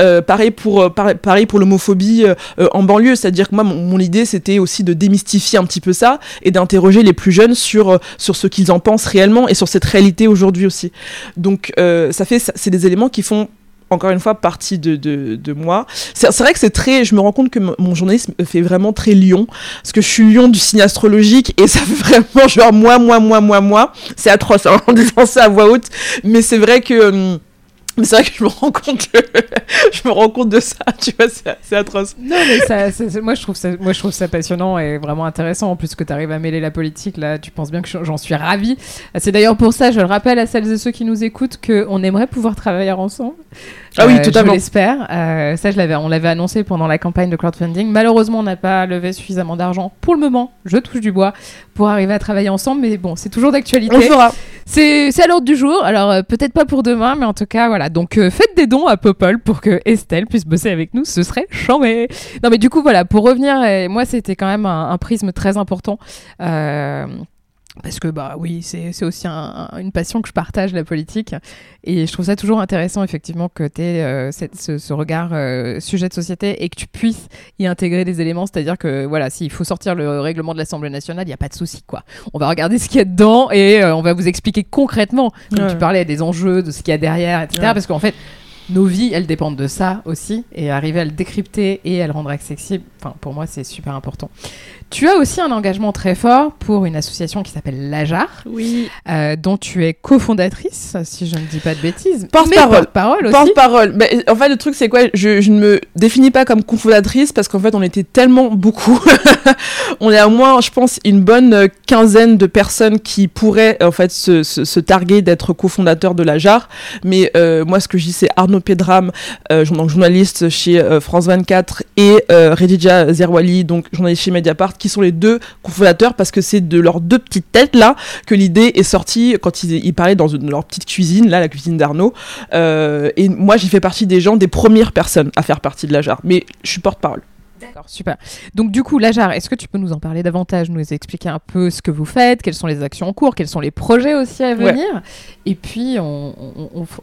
Euh, pareil pour, euh, pareil, pour l'homophobie euh, en banlieue, c'est-à-dire que moi, mon, idée, c'était aussi de démystifier un petit peu ça et d'interroger les plus jeunes sur, sur ce qu'ils en pensent réellement et sur cette réalité aujourd'hui aussi. Donc, ça fait, c'est des éléments qui font encore une fois partie de, de, moi. C'est vrai que c'est très. Je me rends compte que mon journalisme fait vraiment très lion. Parce que je suis lion du signe astrologique et ça fait vraiment genre moi, moi, moi, moi, moi. C'est atroce hein, en disant ça à voix haute. Mais c'est vrai que. Hum, c'est vrai que je me rends compte, je me rends compte de ça, tu vois, c'est atroce. Non, mais ça, moi, je trouve ça, moi je trouve ça passionnant et vraiment intéressant. En plus que tu arrives à mêler la politique, là, tu penses bien que j'en suis ravie. C'est d'ailleurs pour ça, je le rappelle à celles et ceux qui nous écoutent, qu'on aimerait pouvoir travailler ensemble. Ah oui, euh, totalement. Je l'espère. Euh, ça, je l'avais, on l'avait annoncé pendant la campagne de crowdfunding. Malheureusement, on n'a pas levé suffisamment d'argent pour le moment. Je touche du bois pour arriver à travailler ensemble, mais bon, c'est toujours d'actualité. On fera. C'est, à l'ordre du jour. Alors euh, peut-être pas pour demain, mais en tout cas, voilà. Donc faites des dons à Popol pour que Estelle puisse bosser avec nous. Ce serait chambé. Non, mais du coup, voilà. Pour revenir, moi, c'était quand même un, un prisme très important. Euh, parce que bah oui, c'est aussi une passion que je partage, la politique. Et je trouve ça toujours intéressant, effectivement, que tu aies euh, ce, regard euh, sujet de société et que tu puisses y intégrer des éléments. C'est-à-dire que, voilà, s'il faut sortir le règlement de l'Assemblée nationale, il n'y a pas de souci, quoi. On va regarder ce qu'il y a dedans et euh, on va vous expliquer concrètement, comme tu parlais, des enjeux, de ce qu'il y a derrière, etc. Parce qu'en fait, nos vies, elles dépendent de ça aussi. Et arriver à le décrypter et à le rendre accessible, enfin, pour moi, c'est super important. Tu as aussi un engagement très fort pour une association qui s'appelle l'AJAR, oui. Euh, dont tu es cofondatrice, si je ne dis pas de bêtises. Porte-parole. Porte-parole aussi. Porte-parole. en fait, le truc, c'est quoi? Je, je, ne me définis pas comme cofondatrice parce qu'en fait, on était tellement beaucoup. on est à moins, je pense, une bonne quinzaine de personnes qui pourraient en fait se, se, targuer d'être cofondateur de l'AJAR. Mais euh, moi, ce que je dis, c'est Arnaud Pédram, euh, journaliste chez France 24, et Redija Zerwali, donc journaliste chez Mediapart qui sont les deux cofondateurs parce que c'est de leurs deux petites têtes là que l'idée est sortie quand ils, ils parlaient dans leur petite cuisine, là, la cuisine d'Arnaud. Euh, et moi, j'ai fait partie des gens, des premières personnes à faire partie de la jarre. Mais je suis porte-parole. D'accord, super. Donc du coup, Lajar, est-ce que tu peux nous en parler davantage, nous expliquer un peu ce que vous faites, quelles sont les actions en cours, quels sont les projets aussi à venir? Et puis, on,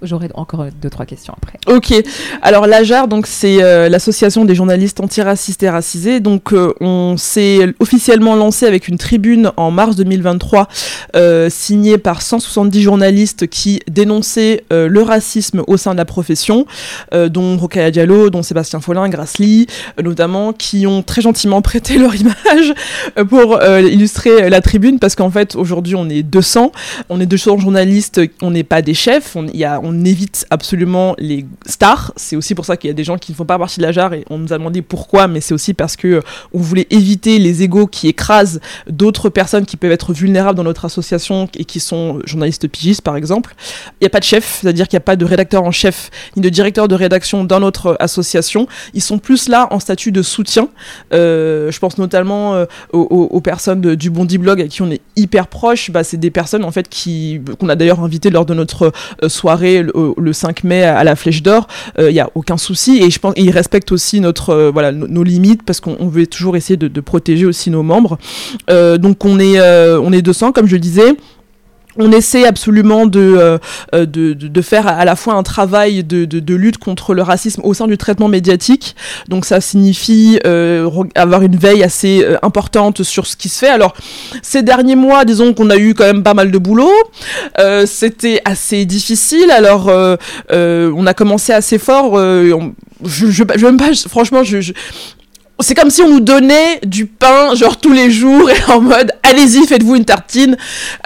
j'aurai encore deux, trois questions après. Ok. Alors Lajar, donc c'est euh, l'association des journalistes antiracistes et racisés. Donc euh, on s'est officiellement lancé avec une tribune en mars 2023, euh, signée par 170 journalistes qui dénonçaient le racisme au sein de la profession, dont Rokaya Diallo, dont Sébastien Follin, Grasly, notamment qui ont très gentiment prêté leur image euh, pour euh, illustrer la tribune parce qu'en fait aujourd'hui on est 200, on est 200 journalistes, on n'est pas des chefs, on, y a, on évite absolument les stars. C'est aussi pour ça qu'il y a des gens qui ne font pas partie de la jarre et on nous a demandé pourquoi, mais c'est aussi parce que euh, on voulait éviter les égaux qui écrasent d'autres personnes qui peuvent être vulnérables dans notre association et qui sont journalistes pigistes par exemple. Il n'y a pas de chef, c'est-à-dire qu'il n'y a pas de rédacteur en chef ni de directeur de rédaction dans notre association. Ils sont plus là en statut de soutien. Euh, je pense notamment euh, aux, personnes du Bondi Blog à qui on est hyper proche. Bah, c'est des personnes en fait qui qu'on a d'ailleurs invité lors de notre euh, soirée le, 5 mai à la Flèche d'Or. Il n'y a aucun souci et je pense ils respectent aussi notre voilà nos, limites parce qu'on veut toujours essayer de, protéger aussi nos membres. donc on est on est 200 comme je disais on essaie absolument euh, de, de, de, faire à la fois un travail de, de, lutte contre le racisme au sein du traitement médiatique. Donc ça signifie euh, avoir une veille assez euh, importante sur ce qui se fait. Alors ces derniers mois, disons qu'on a eu quand même pas mal de boulot. C'était assez difficile. Alors on a commencé assez fort. je, je, je, franchement, je, c'est comme si on nous donnait du pain, genre tous les jours, et en mode allez-y, faites-vous une tartine.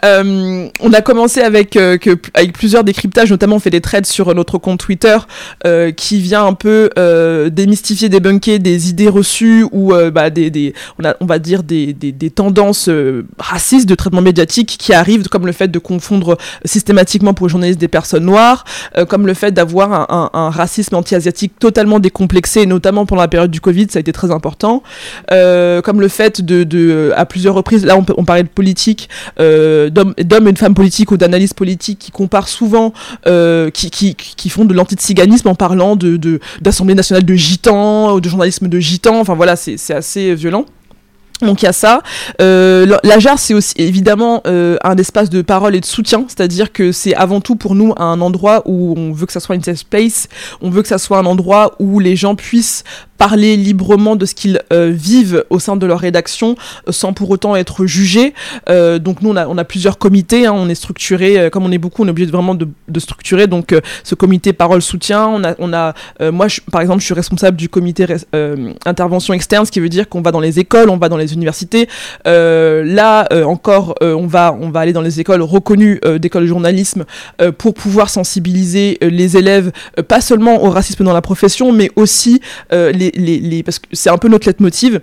Euh, on a commencé avec, euh, que, avec plusieurs décryptages, notamment on fait des threads sur notre compte Twitter euh, qui vient un peu euh, démystifier, débunker des idées reçues ou euh, bah, des, des, on, a, on va dire des, des, des tendances euh, racistes de traitement médiatique qui arrivent, comme le fait de confondre systématiquement pour les journalistes des personnes noires, comme le fait d'avoir un, un, un racisme anti-asiatique totalement décomplexé, notamment pendant la période du Covid, ça a été très important euh, comme le fait de, à plusieurs reprises, là on, parlait de politique, euh, d'hommes et de femmes politiques ou d'analystes politiques qui comparent souvent, euh, qui, qui, qui font de l'antiziganisme en parlant de, d'Assemblée nationale de gitans, de journalisme de gitans, enfin voilà, c'est, assez violent. Donc il y a ça. Euh, la JAR, c'est aussi évidemment un espace de parole et de soutien, c'est-à-dire que c'est avant tout pour nous un endroit où on veut que ça soit une safe space, on veut que ça soit un endroit où les gens puissent parler librement de ce qu'ils euh, vivent au sein de leur rédaction euh, sans pour autant être jugés. Euh, donc nous, on a, plusieurs comités, hein, on est structuré, comme on est beaucoup, on est obligé vraiment de, structurer. Donc ce comité parole-soutien, on a, on a moi par exemple, je suis responsable du comité intervention externe, ce qui veut dire qu'on va dans les écoles, on va dans les universités. là encore, on, va, on va aller dans les écoles reconnues d'écoles de journalisme pour pouvoir sensibiliser les élèves, pas seulement au racisme dans la profession, mais aussi les, parce que c'est un peu notre leitmotiv.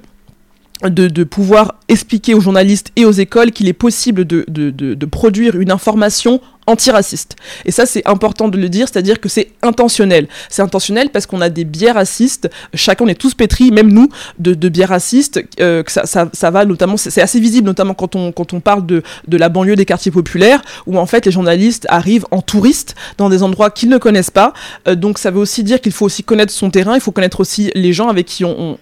De, de, pouvoir expliquer aux journalistes et aux écoles qu'il est possible de, de, de, produire une information antiraciste. Et ça, c'est important de le dire, c'est-à-dire que c'est intentionnel. C'est intentionnel parce qu'on a des biais racistes, chacun, on est tous pétris, même nous, de, de biais racistes, euh, que ça, ça, ça, va notamment, c'est assez visible, notamment quand on, quand on parle de, de la banlieue des quartiers populaires, où en fait les journalistes arrivent en touristes dans des endroits qu'ils ne connaissent pas. Euh, donc ça veut aussi dire qu'il faut aussi connaître son terrain, il faut connaître aussi les gens avec qui on,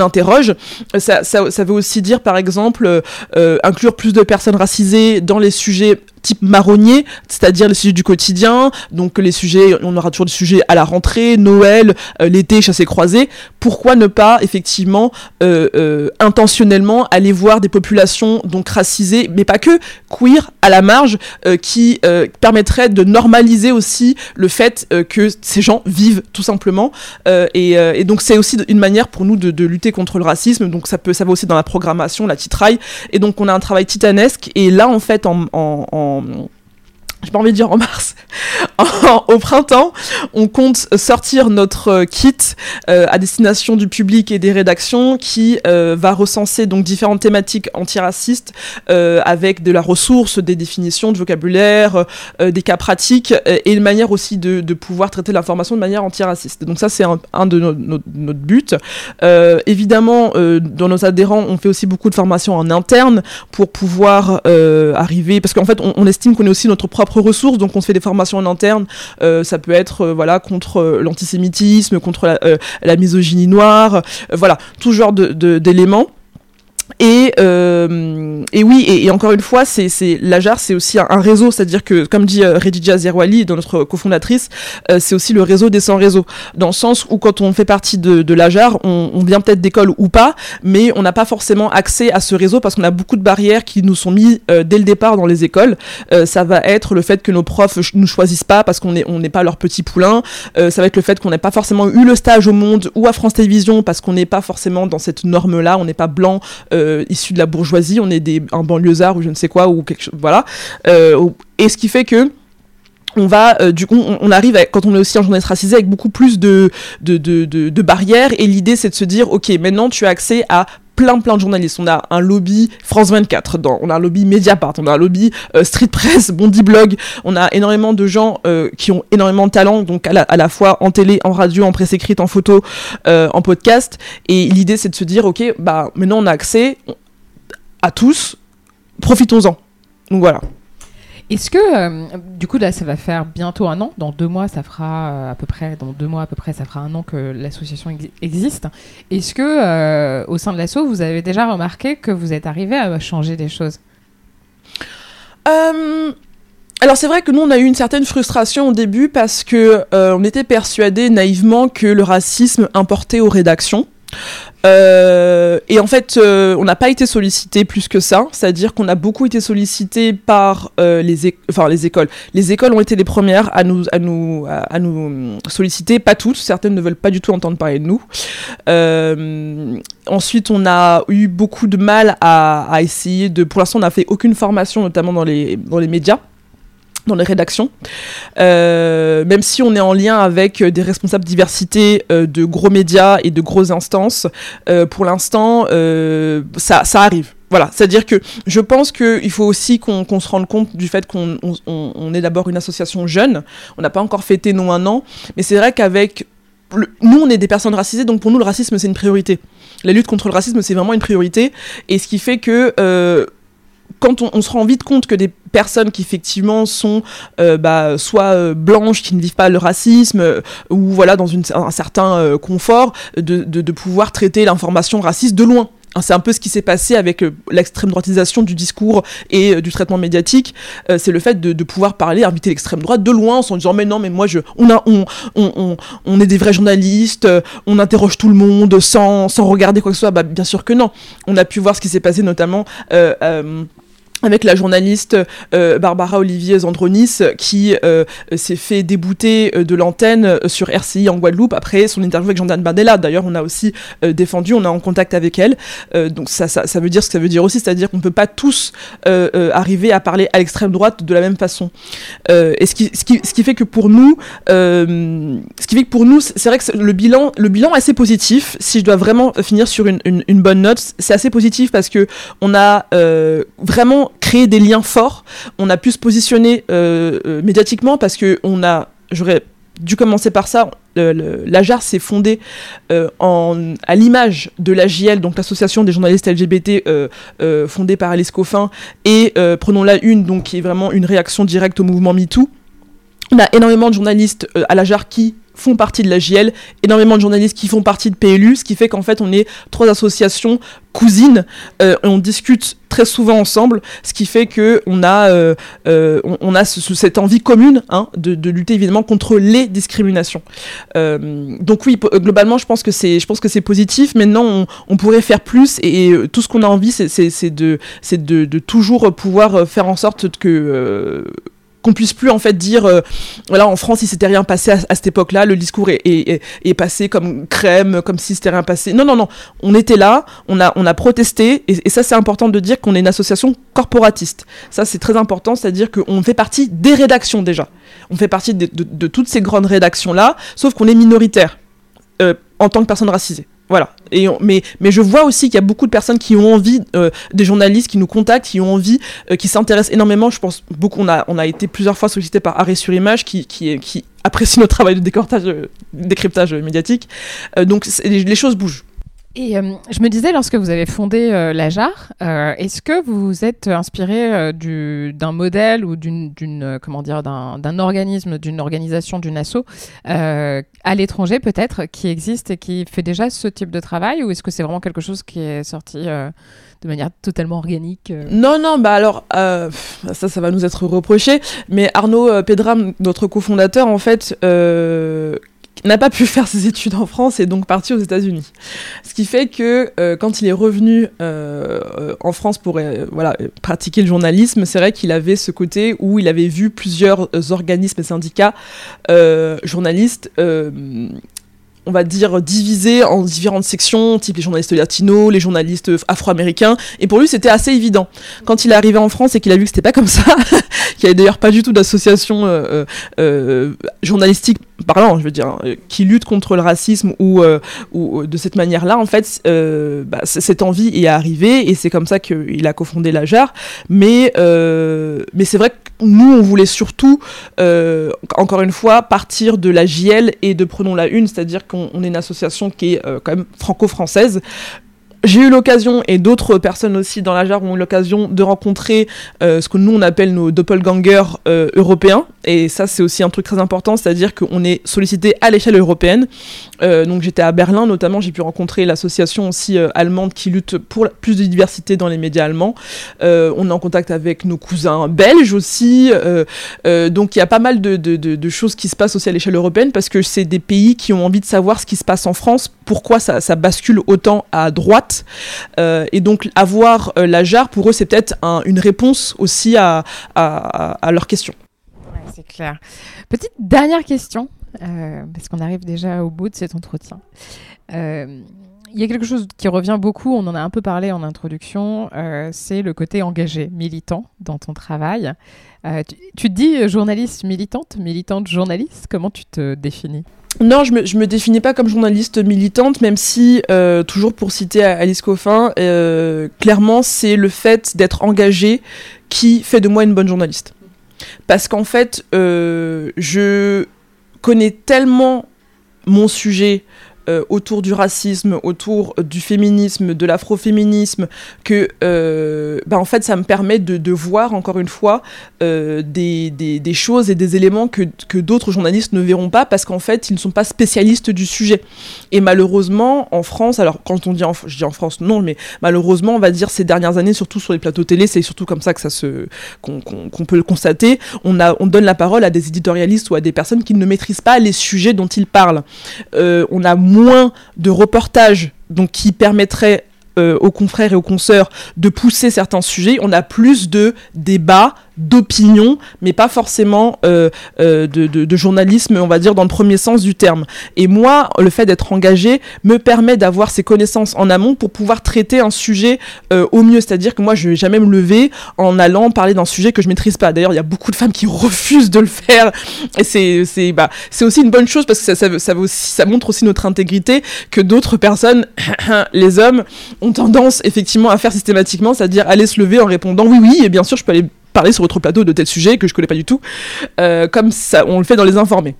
interroge. Ça, ça, ça, veut aussi dire, par exemple, euh, inclure plus de personnes racisées dans les sujets type marronnier, c'est-à-dire les sujets du quotidien, donc les sujets, on aura toujours des sujets à la rentrée, Noël, euh, l'été, chassé croisé. Pourquoi ne pas effectivement euh, euh, intentionnellement aller voir des populations donc racisées, mais pas que queer à la marge, qui permettrait de normaliser aussi le fait que ces gens vivent tout simplement. Et, et, donc c'est aussi une manière pour nous de, de, lutter contre le racisme. Donc ça peut, ça va aussi dans la programmation, la titraille. Et donc on a un travail titanesque. Et là en fait en, en, en como j'ai pas envie de dire en mars, au printemps, on compte sortir notre kit euh, à destination du public et des rédactions qui euh, va recenser donc différentes thématiques antiracistes euh, avec de la ressource, des définitions de vocabulaire, des cas pratiques et une manière aussi de, pouvoir traiter l'information de manière antiraciste. Donc ça c'est un, de nos, notre but. Évidemment, dans nos adhérents, on fait aussi beaucoup de formations en interne pour pouvoir arriver, parce qu'en fait on, on estime qu'on est aussi notre propre ressources, donc on se fait des formations en interne, euh, ça peut être euh, voilà contre euh, l'antisémitisme, contre la, misogynie noire, voilà, tout genre d'éléments. Et, euh, et oui, et, et, encore une fois, c'est, c'est l'AJAR, c'est aussi un, réseau, c'est-à-dire que, comme dit euh, Redija Zerwali, notre cofondatrice, euh, c'est aussi le réseau des sans-réseaux, dans le sens où quand on fait partie de, de l'AJAR, on, on vient peut-être d'école ou pas, mais on n'a pas forcément accès à ce réseau parce qu'on a beaucoup de barrières qui nous sont mises euh, dès le départ dans les écoles. Euh, ça va être le fait que nos profs nous choisissent pas parce qu'on n'est on n'est pas leur petit poulain. Euh, ça va être le fait qu'on n'ait pas forcément eu le stage au Monde ou à France Télévisions parce qu'on n'est pas forcément dans cette norme-là, on n'est pas blanc euh, issus de la bourgeoisie, on est des, un banlieusard ou je ne sais quoi, ou quelque chose, voilà. Euh, et ce qui fait que on va euh, du coup on, arrive à, quand on est aussi un journaliste racisé avec beaucoup plus de, de, de barrières et l'idée c'est de se dire ok maintenant tu as accès à plein plein de journalistes. On a un lobby France 24, dans, on a un lobby Mediapart, on a un lobby euh, Street Press, Bondi Blog. On a énormément de gens euh, qui ont énormément de talent, donc à la, fois en télé, en radio, en presse écrite, en photo, euh, en podcast. Et l'idée c'est de se dire ok, bah maintenant on a accès à tous, profitons-en. Donc voilà. Est-ce que, euh, du coup, là, ça va faire bientôt un an? Dans deux mois, ça fera euh, à peu près, dans deux mois à peu près, ça fera un an que l'association ex existe. Est-ce que, euh, au sein de l'asso, vous avez déjà remarqué que vous êtes arrivé à changer des choses? Alors c'est vrai que nous on a eu une certaine frustration au début parce que on était persuadé naïvement que le racisme importait aux rédactions. Euh, et en fait, euh, on n'a pas été sollicité plus que ça, c'est-à-dire qu'on a beaucoup été sollicité par euh, les, enfin, les écoles. Les écoles ont été les premières à nous, à nous, à, nous solliciter, pas toutes, certaines ne veulent pas du tout entendre parler de nous. ensuite, on a eu beaucoup de mal à, à essayer de. Pour l'instant, on n'a fait aucune formation, notamment dans les, dans les médias dans les rédactions, euh, même si on est en lien avec des responsables diversité euh, de gros médias et de grosses instances, euh, pour l'instant, ça, ça arrive. Voilà, c'est-à-dire que je pense qu'il faut aussi qu'on se rende compte du fait qu'on on, est d'abord une association jeune, on n'a pas encore fêté nos un an, mais c'est vrai qu'avec... Nous, on est des personnes racisées, donc pour nous, le racisme, c'est une priorité. La lutte contre le racisme, c'est vraiment une priorité, et ce qui fait que quand on, se rend vite compte que des personnes qui effectivement sont euh, bah, soit euh, blanches, qui ne vivent pas le racisme, euh, ou voilà dans une, un certain confort, de, de, pouvoir traiter l'information raciste de loin. Hein, c'est un peu ce qui s'est passé avec l'extrême droitisation du discours et du traitement médiatique. c'est le fait de, pouvoir parler, inviter l'extrême droite de loin, en disant mais non, mais moi je, on est des vrais journalistes, on interroge tout le monde sans, sans regarder quoi que ce soit. Bah, bien sûr que non. On a pu voir ce qui s'est passé notamment avec la journaliste euh, Barbara Olivier Zandronis qui euh, s'est fait débouter euh, de l'antenne sur RCI en Guadeloupe après son interview avec Jean-Dan Bandela. D'ailleurs, on a aussi défendu, on est en contact avec elle. donc ça, ça, ça, veut dire ce que ça veut dire aussi, c'est-à-dire qu'on ne peut pas tous arriver à parler à l'extrême droite de la même façon. et ce qui, ce, qui, ce qui fait que pour nous, ce qui fait que pour nous, c'est vrai que le bilan, le bilan est assez positif. Si je dois vraiment finir sur une, une, une bonne note, c'est assez positif parce que on a vraiment créer des liens forts. On a pu se positionner euh, euh, médiatiquement parce que on a, j'aurais dû commencer par ça. L'AJAR s'est fondé euh, en, à l'image de l'AJL, donc l'association des journalistes LGBT fondée par Alice Coffin, et prenons la une, donc qui est vraiment une réaction directe au mouvement MeToo. On a énormément de journalistes à l'AJAR qui font partie de la JL, énormément de journalistes qui font partie de PLU, ce qui fait qu'en fait on est trois associations cousines, euh, et on discute très souvent ensemble, ce qui fait que on a, euh, euh, a cette envie commune hein, de, lutter évidemment contre les discriminations. donc oui, globalement, je pense que c'est, je pense que c'est positif. Maintenant, on, pourrait faire plus, et, tout ce qu'on a envie, c'est, de, c'est de, de, toujours pouvoir faire en sorte que qu'on puisse plus en fait dire euh, voilà en France il s'était rien passé à, cette époque-là. Le discours est, est, est, passé comme crème comme si c'était rien passé. Non non non. On était là on a on a protesté et, ça c'est important de dire qu'on est une association corporatiste. Ça c'est très important c'est-à-dire qu'on fait partie des rédactions déjà. On fait partie de, de, toutes ces grandes rédactions là sauf qu'on est minoritaire euh, en tant que personne racisée voilà. Mais, mais je vois aussi qu'il y a beaucoup de personnes qui ont envie, euh, des journalistes qui nous contactent, qui ont envie, euh, qui s'intéressent énormément. Je pense beaucoup, on a, on a été plusieurs fois sollicité par Arrêt sur Image, qui, qui, qui apprécie notre travail de décortage, euh, décryptage médiatique. donc les, choses bougent. Et euh, je me disais, lorsque vous avez fondé euh, la JAR, euh, est-ce que vous êtes inspiré d'un modèle ou d'une, comment dire, d'un organisme, d'une organisation, d'une asso à l'étranger peut-être, qui existe et qui fait déjà ce type de travail, ou est-ce que c'est vraiment quelque chose qui est sorti de manière totalement organique Non, non, bah alors, ça, ça va nous être reproché, mais Arnaud Pedram, notre cofondateur, en fait, n'a pas pu faire ses études en France et donc parti aux États-Unis. Ce qui fait que euh, quand il est revenu euh, en France pour euh, pratiquer le journalisme, c'est vrai qu'il avait ce côté où il avait vu plusieurs organismes et syndicats journalistes on va dire, divisés en différentes sections, type les journalistes latinos, les journalistes afro-américains. Et pour lui, c'était assez évident. Quand il est arrivé en France et qu'il a vu que c'était pas comme ça, qu'il n'y avait d'ailleurs pas du tout d'association journalistique parlant, je veux dire, euh, qui lutte contre le racisme ou, euh, ou euh, de cette manière-là, en fait, bah, cette envie est arrivée et c'est comme ça qu'il a cofondé la. Mais, mais c'est vrai que nous, on voulait surtout, encore une fois, partir de la JL et de Prenons la Une, c'est-à-dire qu'on est une association qui est quand même franco-française, j'ai eu l'occasion, et d'autres personnes aussi dans la jarre ont eu l'occasion de rencontrer euh, ce que nous on appelle nos doppelgangers euh, européens. Et ça, c'est aussi un truc très important, c'est-à-dire qu'on est sollicité à l'échelle européenne. Euh, donc j'étais à Berlin notamment, j'ai pu rencontrer l'association aussi allemande qui lutte pour plus de diversité dans les médias allemands. on est en contact avec nos cousins belges aussi. donc il y a pas mal de, choses qui se passent aussi à l'échelle européenne parce que c'est des pays qui ont envie de savoir ce qui se passe en France pourquoi ça, bascule autant à droite. Euh, et donc avoir euh, la jarre, pour eux, c'est peut-être un- une réponse aussi à, à, à leurs questions. Ouais, c'est clair. Petite dernière question, euh, parce qu'on arrive déjà au bout de cet entretien. Il y a quelque chose qui revient beaucoup, on en a un peu parlé en introduction, euh, c'est le côté engagé, militant dans ton travail. Euh, tu, te dis journaliste militante, militante journaliste, comment tu te définis? Non, je me, je me définis pas comme journaliste militante, même si, euh, toujours pour citer Alice Coffin, clairement, c'est le fait d'être engagé qui fait de moi une bonne journaliste. Parce qu'en fait, je connais tellement mon sujet euh, autour du racisme, autour du féminisme, de l'afroféminisme, que euh, bah, en fait ça me permet de, voir encore une fois euh, des, choses et des éléments que, que d'autres journalistes ne verront pas parce qu'en fait ils ne sont pas spécialistes du sujet. Et malheureusement en France, alors quand on dit en, je dis en France non, mais malheureusement on va dire ces dernières années, surtout sur les plateaux télé, c'est surtout comme ça que ça se qu'on peut le constater. On, a, on donne la parole à des éditorialistes ou à des personnes qui ne maîtrisent pas les sujets dont ils parlent. Euh, on a de reportages donc qui permettraient euh, aux confrères et aux consoeurs de pousser certains sujets. On a plus de débats, d'opinions, mais pas forcément euh, euh, de, de- de journalisme, on va dire, dans le premier sens du terme. Et moi, le fait d'être engagé me permet d'avoir ces connaissances en amont pour pouvoir traiter un sujet euh, au mieux. C'est-à-dire que moi, je vais jamais me lever en allant parler d'un sujet que je maîtrise pas. D'ailleurs, il y a beaucoup de femmes qui refusent de le faire. Et c'est, c'est, bah, c'est aussi une bonne chose parce que ça, ça, ça, aussi, ça montre aussi notre intégrité que d'autres personnes, les hommes, ont tendance effectivement à faire systématiquement, c'est-à-dire aller se lever en répondant oui, oui, et bien sûr, je peux aller parler sur votre plateau de tel sujet que je connais pas du tout, euh, comme ça, on le fait dans les informés.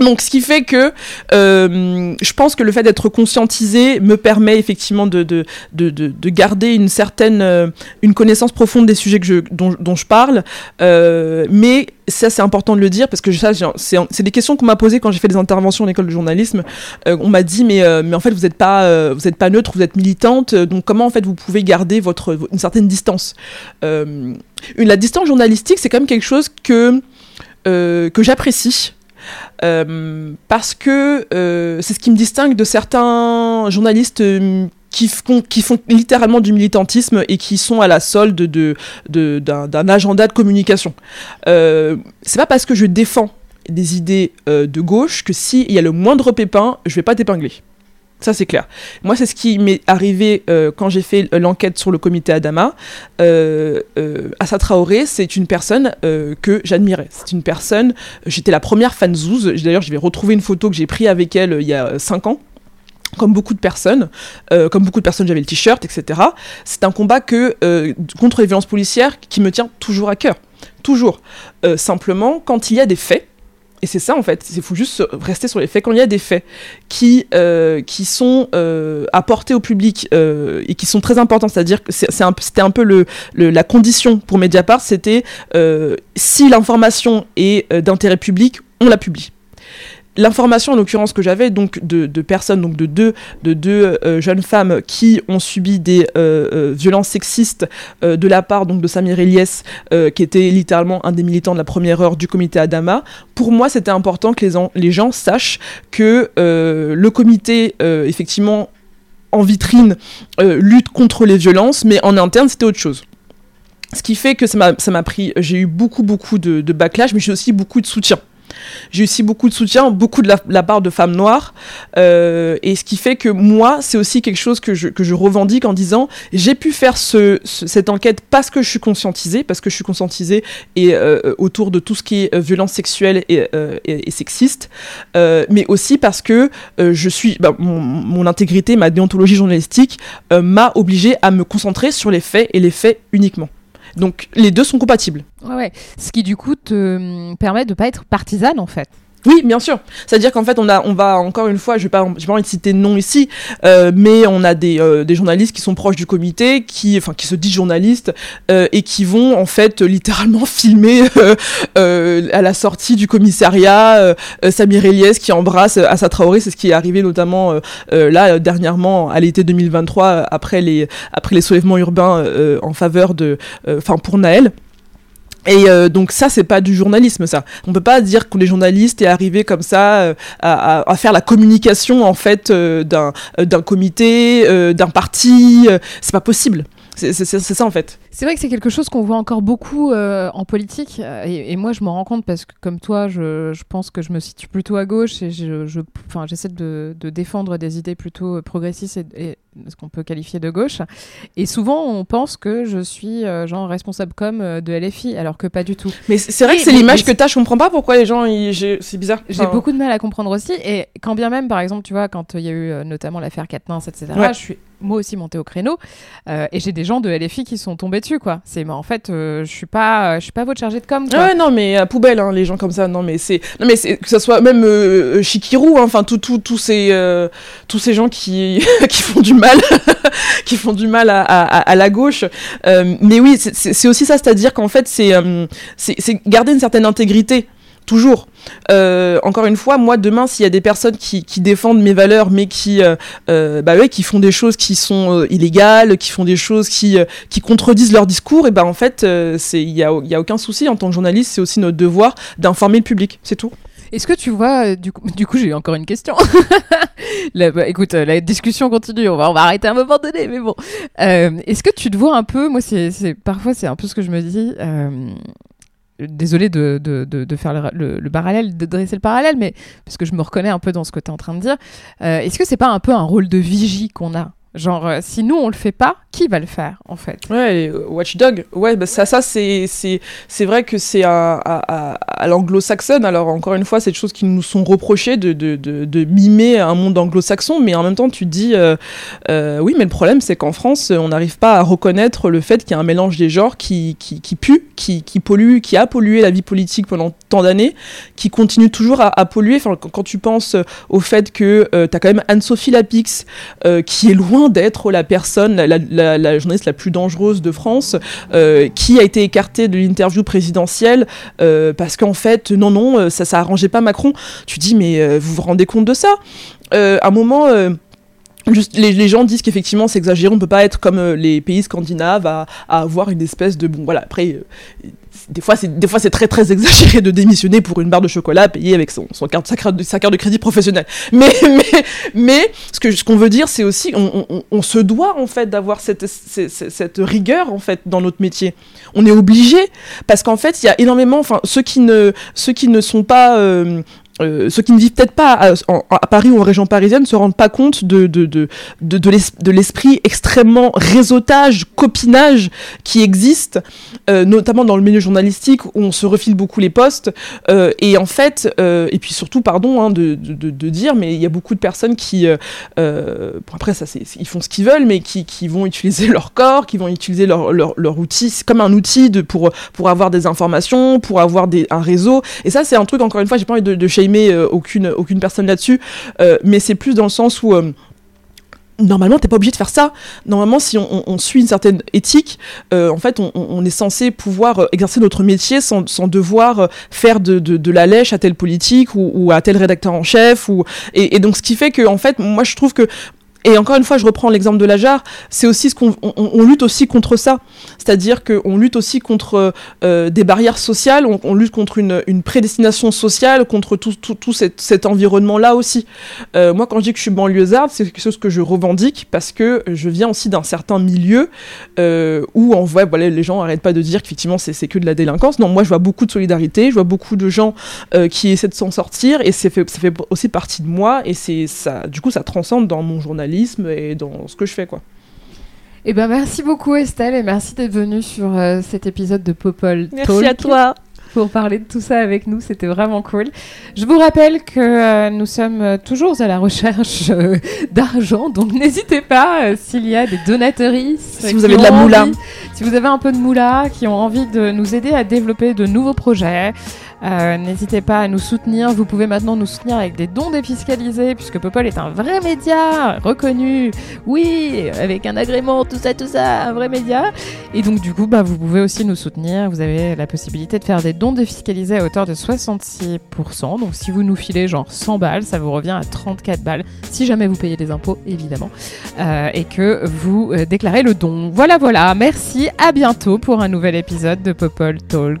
Donc, ce qui fait que euh, je pense que le fait d'être conscientisé me permet effectivement de, de, de, de, de garder une certaine euh, une connaissance profonde des sujets que je, dont, dont je parle. Euh, mais ça, c'est important de le dire parce que ça, c'est des questions qu'on m'a posées quand j'ai fait des interventions en école de journalisme. On m'a dit, mais, mais en fait, vous n'êtes pas, pas neutre, vous êtes militante. Donc, comment en fait vous pouvez garder votre, une certaine distance? La distance journalistique, c'est quand même quelque chose que, que j'apprécie. Euh, parce que euh, c'est ce qui me distingue de certains journalistes euh, qui font, qui littéralement du militantisme et qui sont à la solde de, de, d'un, d'un agenda de communication. C'est pas parce que je défends des idées de gauche que s'il y a le moindre pépin, je vais pas t'épingler. Ça, c'est clair. Moi, c'est ce qui m'est arrivé euh, quand j'ai fait euh, l'enquête sur le comité Adama. Euh, euh, c'est une personne euh, que j'admirais. C'est une personne, j'étais la première fan Zouz. D'ailleurs, je vais retrouver une photo que j'ai prise avec elle il y a 5 ans. Comme beaucoup de personnes, comme beaucoup de personnes, j'avais le t-shirt, etc. C'est un combat que contre les violences policières qui me tient toujours à cœur, toujours. Simplement, quand il y a des faits, et c'est ça en fait, il faut juste rester sur les faits. Quand il y a des faits qui, euh, qui sont euh, apportés au public euh, et qui sont très importants, c'est-à-dire que c'est un, c'était un peu le, le- la condition pour Mediapart, c'était euh, si l'information est euh, d'intérêt public, on la publie. L'information, en l'occurrence, que j'avais donc de, personnes, donc de deux, de deux euh, jeunes femmes qui ont subi des euh, euh, violences sexistes de la part donc de Samir Eliès, qui était littéralement un des militants de la première heure du comité Adama. Pour moi, c'était important que les, en- les gens sachent que le comité, effectivement, en vitrine, lutte contre les violences, mais en interne, c'était autre chose. Ce qui fait que ça m'a ça m'a pris, j'ai eu beaucoup, beaucoup de, de backlash, mais j'ai aussi beaucoup de soutien. J'ai aussi beaucoup de soutien, beaucoup de la, part de femmes noires. euh, et ce qui fait que moi, c'est aussi quelque chose que je, que je revendique en disant j'ai pu faire ce, ce- cette enquête parce que je suis conscientisée, parce que je suis conscientisée et, euh, autour de tout ce qui est euh, violence sexuelle et, euh, sexiste, euh, mais aussi parce que euh, je suis, bah, mon, intégrité, ma déontologie journalistique euh, m'a obligée à me concentrer sur les faits et les faits uniquement. Donc les deux sont compatibles. Ouais, ouais. Ce qui du coup te hum, permet de pas être partisane en fait. Oui, bien sûr. C'est-à-dire qu'en fait, on a, on va encore une fois, je vais pas, pas envie de citer de nom ici, euh, mais on a des, euh, des journalistes qui sont proches du comité, qui, enfin, qui se disent journalistes euh, et qui vont en fait littéralement filmer euh, euh, à la sortie du commissariat euh, euh, Samir Eliès qui embrasse euh, Assa Traoré. C'est ce qui est arrivé notamment euh, euh, là euh, dernièrement à l'été 2023 euh, après les après les soulèvements urbains euh, en faveur de, euh, enfin pour Naël. Et euh, donc ça, c'est pas du journalisme, ça. On peut pas dire que les journalistes est arrivé comme ça euh, à, faire la communication en fait euh, d'un d'un comité, d'un parti. c'est pas possible. C'est ça en fait. C'est vrai que c'est quelque chose qu'on voit encore beaucoup euh, en politique, et, et moi je m'en rends compte parce que comme toi, je, je, pense que je me situe plutôt à gauche et je, je j'essaie de, de, défendre des idées plutôt progressistes et, et ce qu'on peut qualifier de gauche. Et souvent on pense que je suis euh, genre responsable comme euh, de LFI, alors que pas du tout. Mais c'est vrai que c'est l'image que tu as, je comprends pas pourquoi les gens, c'est bizarre. J'ai beaucoup de mal à comprendre aussi, et quand bien même, par exemple, tu vois, quand il y a eu notamment l'affaire Katnins, etc., ouais. je suis moi aussi monté au créneau euh, et j'ai des gens de LFI qui sont tombés dessus quoi. C'est en fait euh, je suis pas je suis pas votre chargé de com quoi. ouais non mais à poubelle hein, les gens comme ça. Non mais c'est non mais que ça soit même euh, Chikirou enfin tout tout tous ces euh, tous ces gens qui qui font du mal qui font du mal à, à, la gauche. Euh, mais oui c'est aussi ça c'est-à-dire qu'en fait c'est c'est garder une certaine intégrité toujours. Euh, encore une fois, moi demain, s'il y a des personnes qui, défendent mes valeurs, mais qui, euh, euh, bah qui font des choses qui sont illégales, qui font des choses qui, qui contredisent leur discours, et ben en fait, il y a, y a aucun souci en tant que journaliste, c'est aussi notre devoir d'informer le public, c'est tout. Est-ce que tu vois, du coup, du coup j'ai encore une question. la, bah, écoute, la discussion continue, on va, on va arrêter à un moment donné, mais bon. Est-ce que tu te vois un peu, moi, c'est parfois c'est un peu ce que je me dis désolé de, de, de, de, faire le, le, le, parallèle, de dresser le parallèle, mais parce que je me reconnais un peu dans ce que tu es en train de dire. Euh, Est-ce que c'est pas un peu un rôle de vigie qu'on a? Genre, euh, si nous on le fait pas, qui va le faire en fait? Ouais, Watchdog, ouais, bah ça, ça c'est, c'est, c'est vrai que c'est à, à, l'anglo-saxonne. Alors, encore une fois, c'est des choses qui nous sont reprochées de, de, de, mimer un monde anglo-saxon, mais en même temps, tu dis, euh, euh, oui, mais le problème, c'est qu'en France, on n'arrive pas à reconnaître le fait qu'il y a un mélange des genres qui, qui, pue, qui, qui pollue, qui a pollué la vie politique pendant tant d'années, qui continue toujours à, polluer. Enfin, quand, tu penses au fait que euh, tu as quand même Anne-Sophie Lapix, euh, qui est loin d'être la personne, la, la, la, journaliste la plus dangereuse de France, euh, qui a été écartée de l'interview présidentielle euh, parce qu'en fait, non, non, ça, ça arrangeait pas Macron. Tu dis, mais euh, vous vous rendez compte de ça? À un moment. Juste, les, les, gens disent qu'effectivement c'est exagéré, on peut pas être comme euh, les pays scandinaves à, avoir une espèce de bon voilà après euh, des fois c'est des fois c'est très très exagéré de démissionner pour une barre de chocolat payée avec son, son carte sa carte, de, crédit professionnelle. Mais mais mais ce que ce qu'on veut dire c'est aussi on, on, se doit en fait d'avoir cette, cette, cette rigueur en fait dans notre métier. On est obligé parce qu'en fait il y a énormément enfin ceux qui ne ceux qui ne sont pas euh, euh, ceux qui ne vivent peut-être pas à, Paris ou en région parisienne ne se rendent pas compte de, de, de, de, de l'esprit extrêmement réseautage, copinage qui existe, euh, notamment dans le milieu journalistique où on se refile beaucoup les postes. Euh, et en fait, et puis surtout, pardon hein, de, de, dire, mais il y a beaucoup de personnes qui, après, ça, ils font ce qu'ils veulent, mais qui, qui vont utiliser leur corps, qui vont utiliser leur, leur, leur outil, c'est comme un outil de, pour, pour avoir des informations, pour avoir des, un réseau. Et ça, c'est un truc, encore une fois, j'ai pas envie de, de aimer euh, aucune, aucune personne là-dessus, euh, mais c'est plus dans le sens où euh, normalement t'es pas obligé de faire ça. Normalement si on, suit une certaine éthique en fait on, est censé pouvoir exercer notre métier sans, sans devoir faire de, de, la lèche à tel politique ou, ou, à tel rédacteur en chef ou et, et, donc ce qui fait que en fait moi je trouve que et encore une fois, je reprends l'exemple de la jarre, c'est aussi ce qu'on on, on lutte aussi contre ça. C'est-à-dire qu'on lutte aussi contre euh, des barrières sociales, on, lutte contre une, prédestination sociale, contre tout, cet, environnement-là aussi. Euh, moi, quand je dis que je suis banlieusarde, c'est quelque chose que je revendique parce que je viens aussi d'un certain milieu euh, où on voit, les gens n'arrêtent pas de dire qu'effectivement c'est que de la délinquance. Non, moi je vois beaucoup de solidarité, je vois beaucoup de gens euh, qui essaient de s'en sortir et ça fait aussi partie de moi et ça, du coup ça transcende dans mon journalisme et dans ce que je fais quoi. Eh ben merci beaucoup Estelle et merci d'être venue sur euh, cet épisode de Popol Merci Talk. à toi pour parler de tout ça avec nous, c'était vraiment cool. Je vous rappelle que euh, nous sommes toujours à la recherche euh, d'argent, donc n'hésitez pas euh, s'il y a des donateries. Si vous avez de la moula. Envie, si vous avez un peu de moula, qui ont envie de nous aider à développer de nouveaux projets, euh, n'hésitez pas à nous soutenir. Vous pouvez maintenant nous soutenir avec des dons défiscalisés, puisque Popol est un vrai média reconnu. Oui, avec un agrément, tout ça, tout ça, un vrai média. Et donc, du coup, bah, vous pouvez aussi nous soutenir. Vous avez la possibilité de faire des dons défiscalisés à hauteur de 66%. Donc si vous nous filez genre 100 balles, ça vous revient à 34 balles, si jamais vous payez des impôts, évidemment, euh, et que vous euh, déclarez le don. Voilà, voilà, merci, à bientôt pour un nouvel épisode de Popol Talk.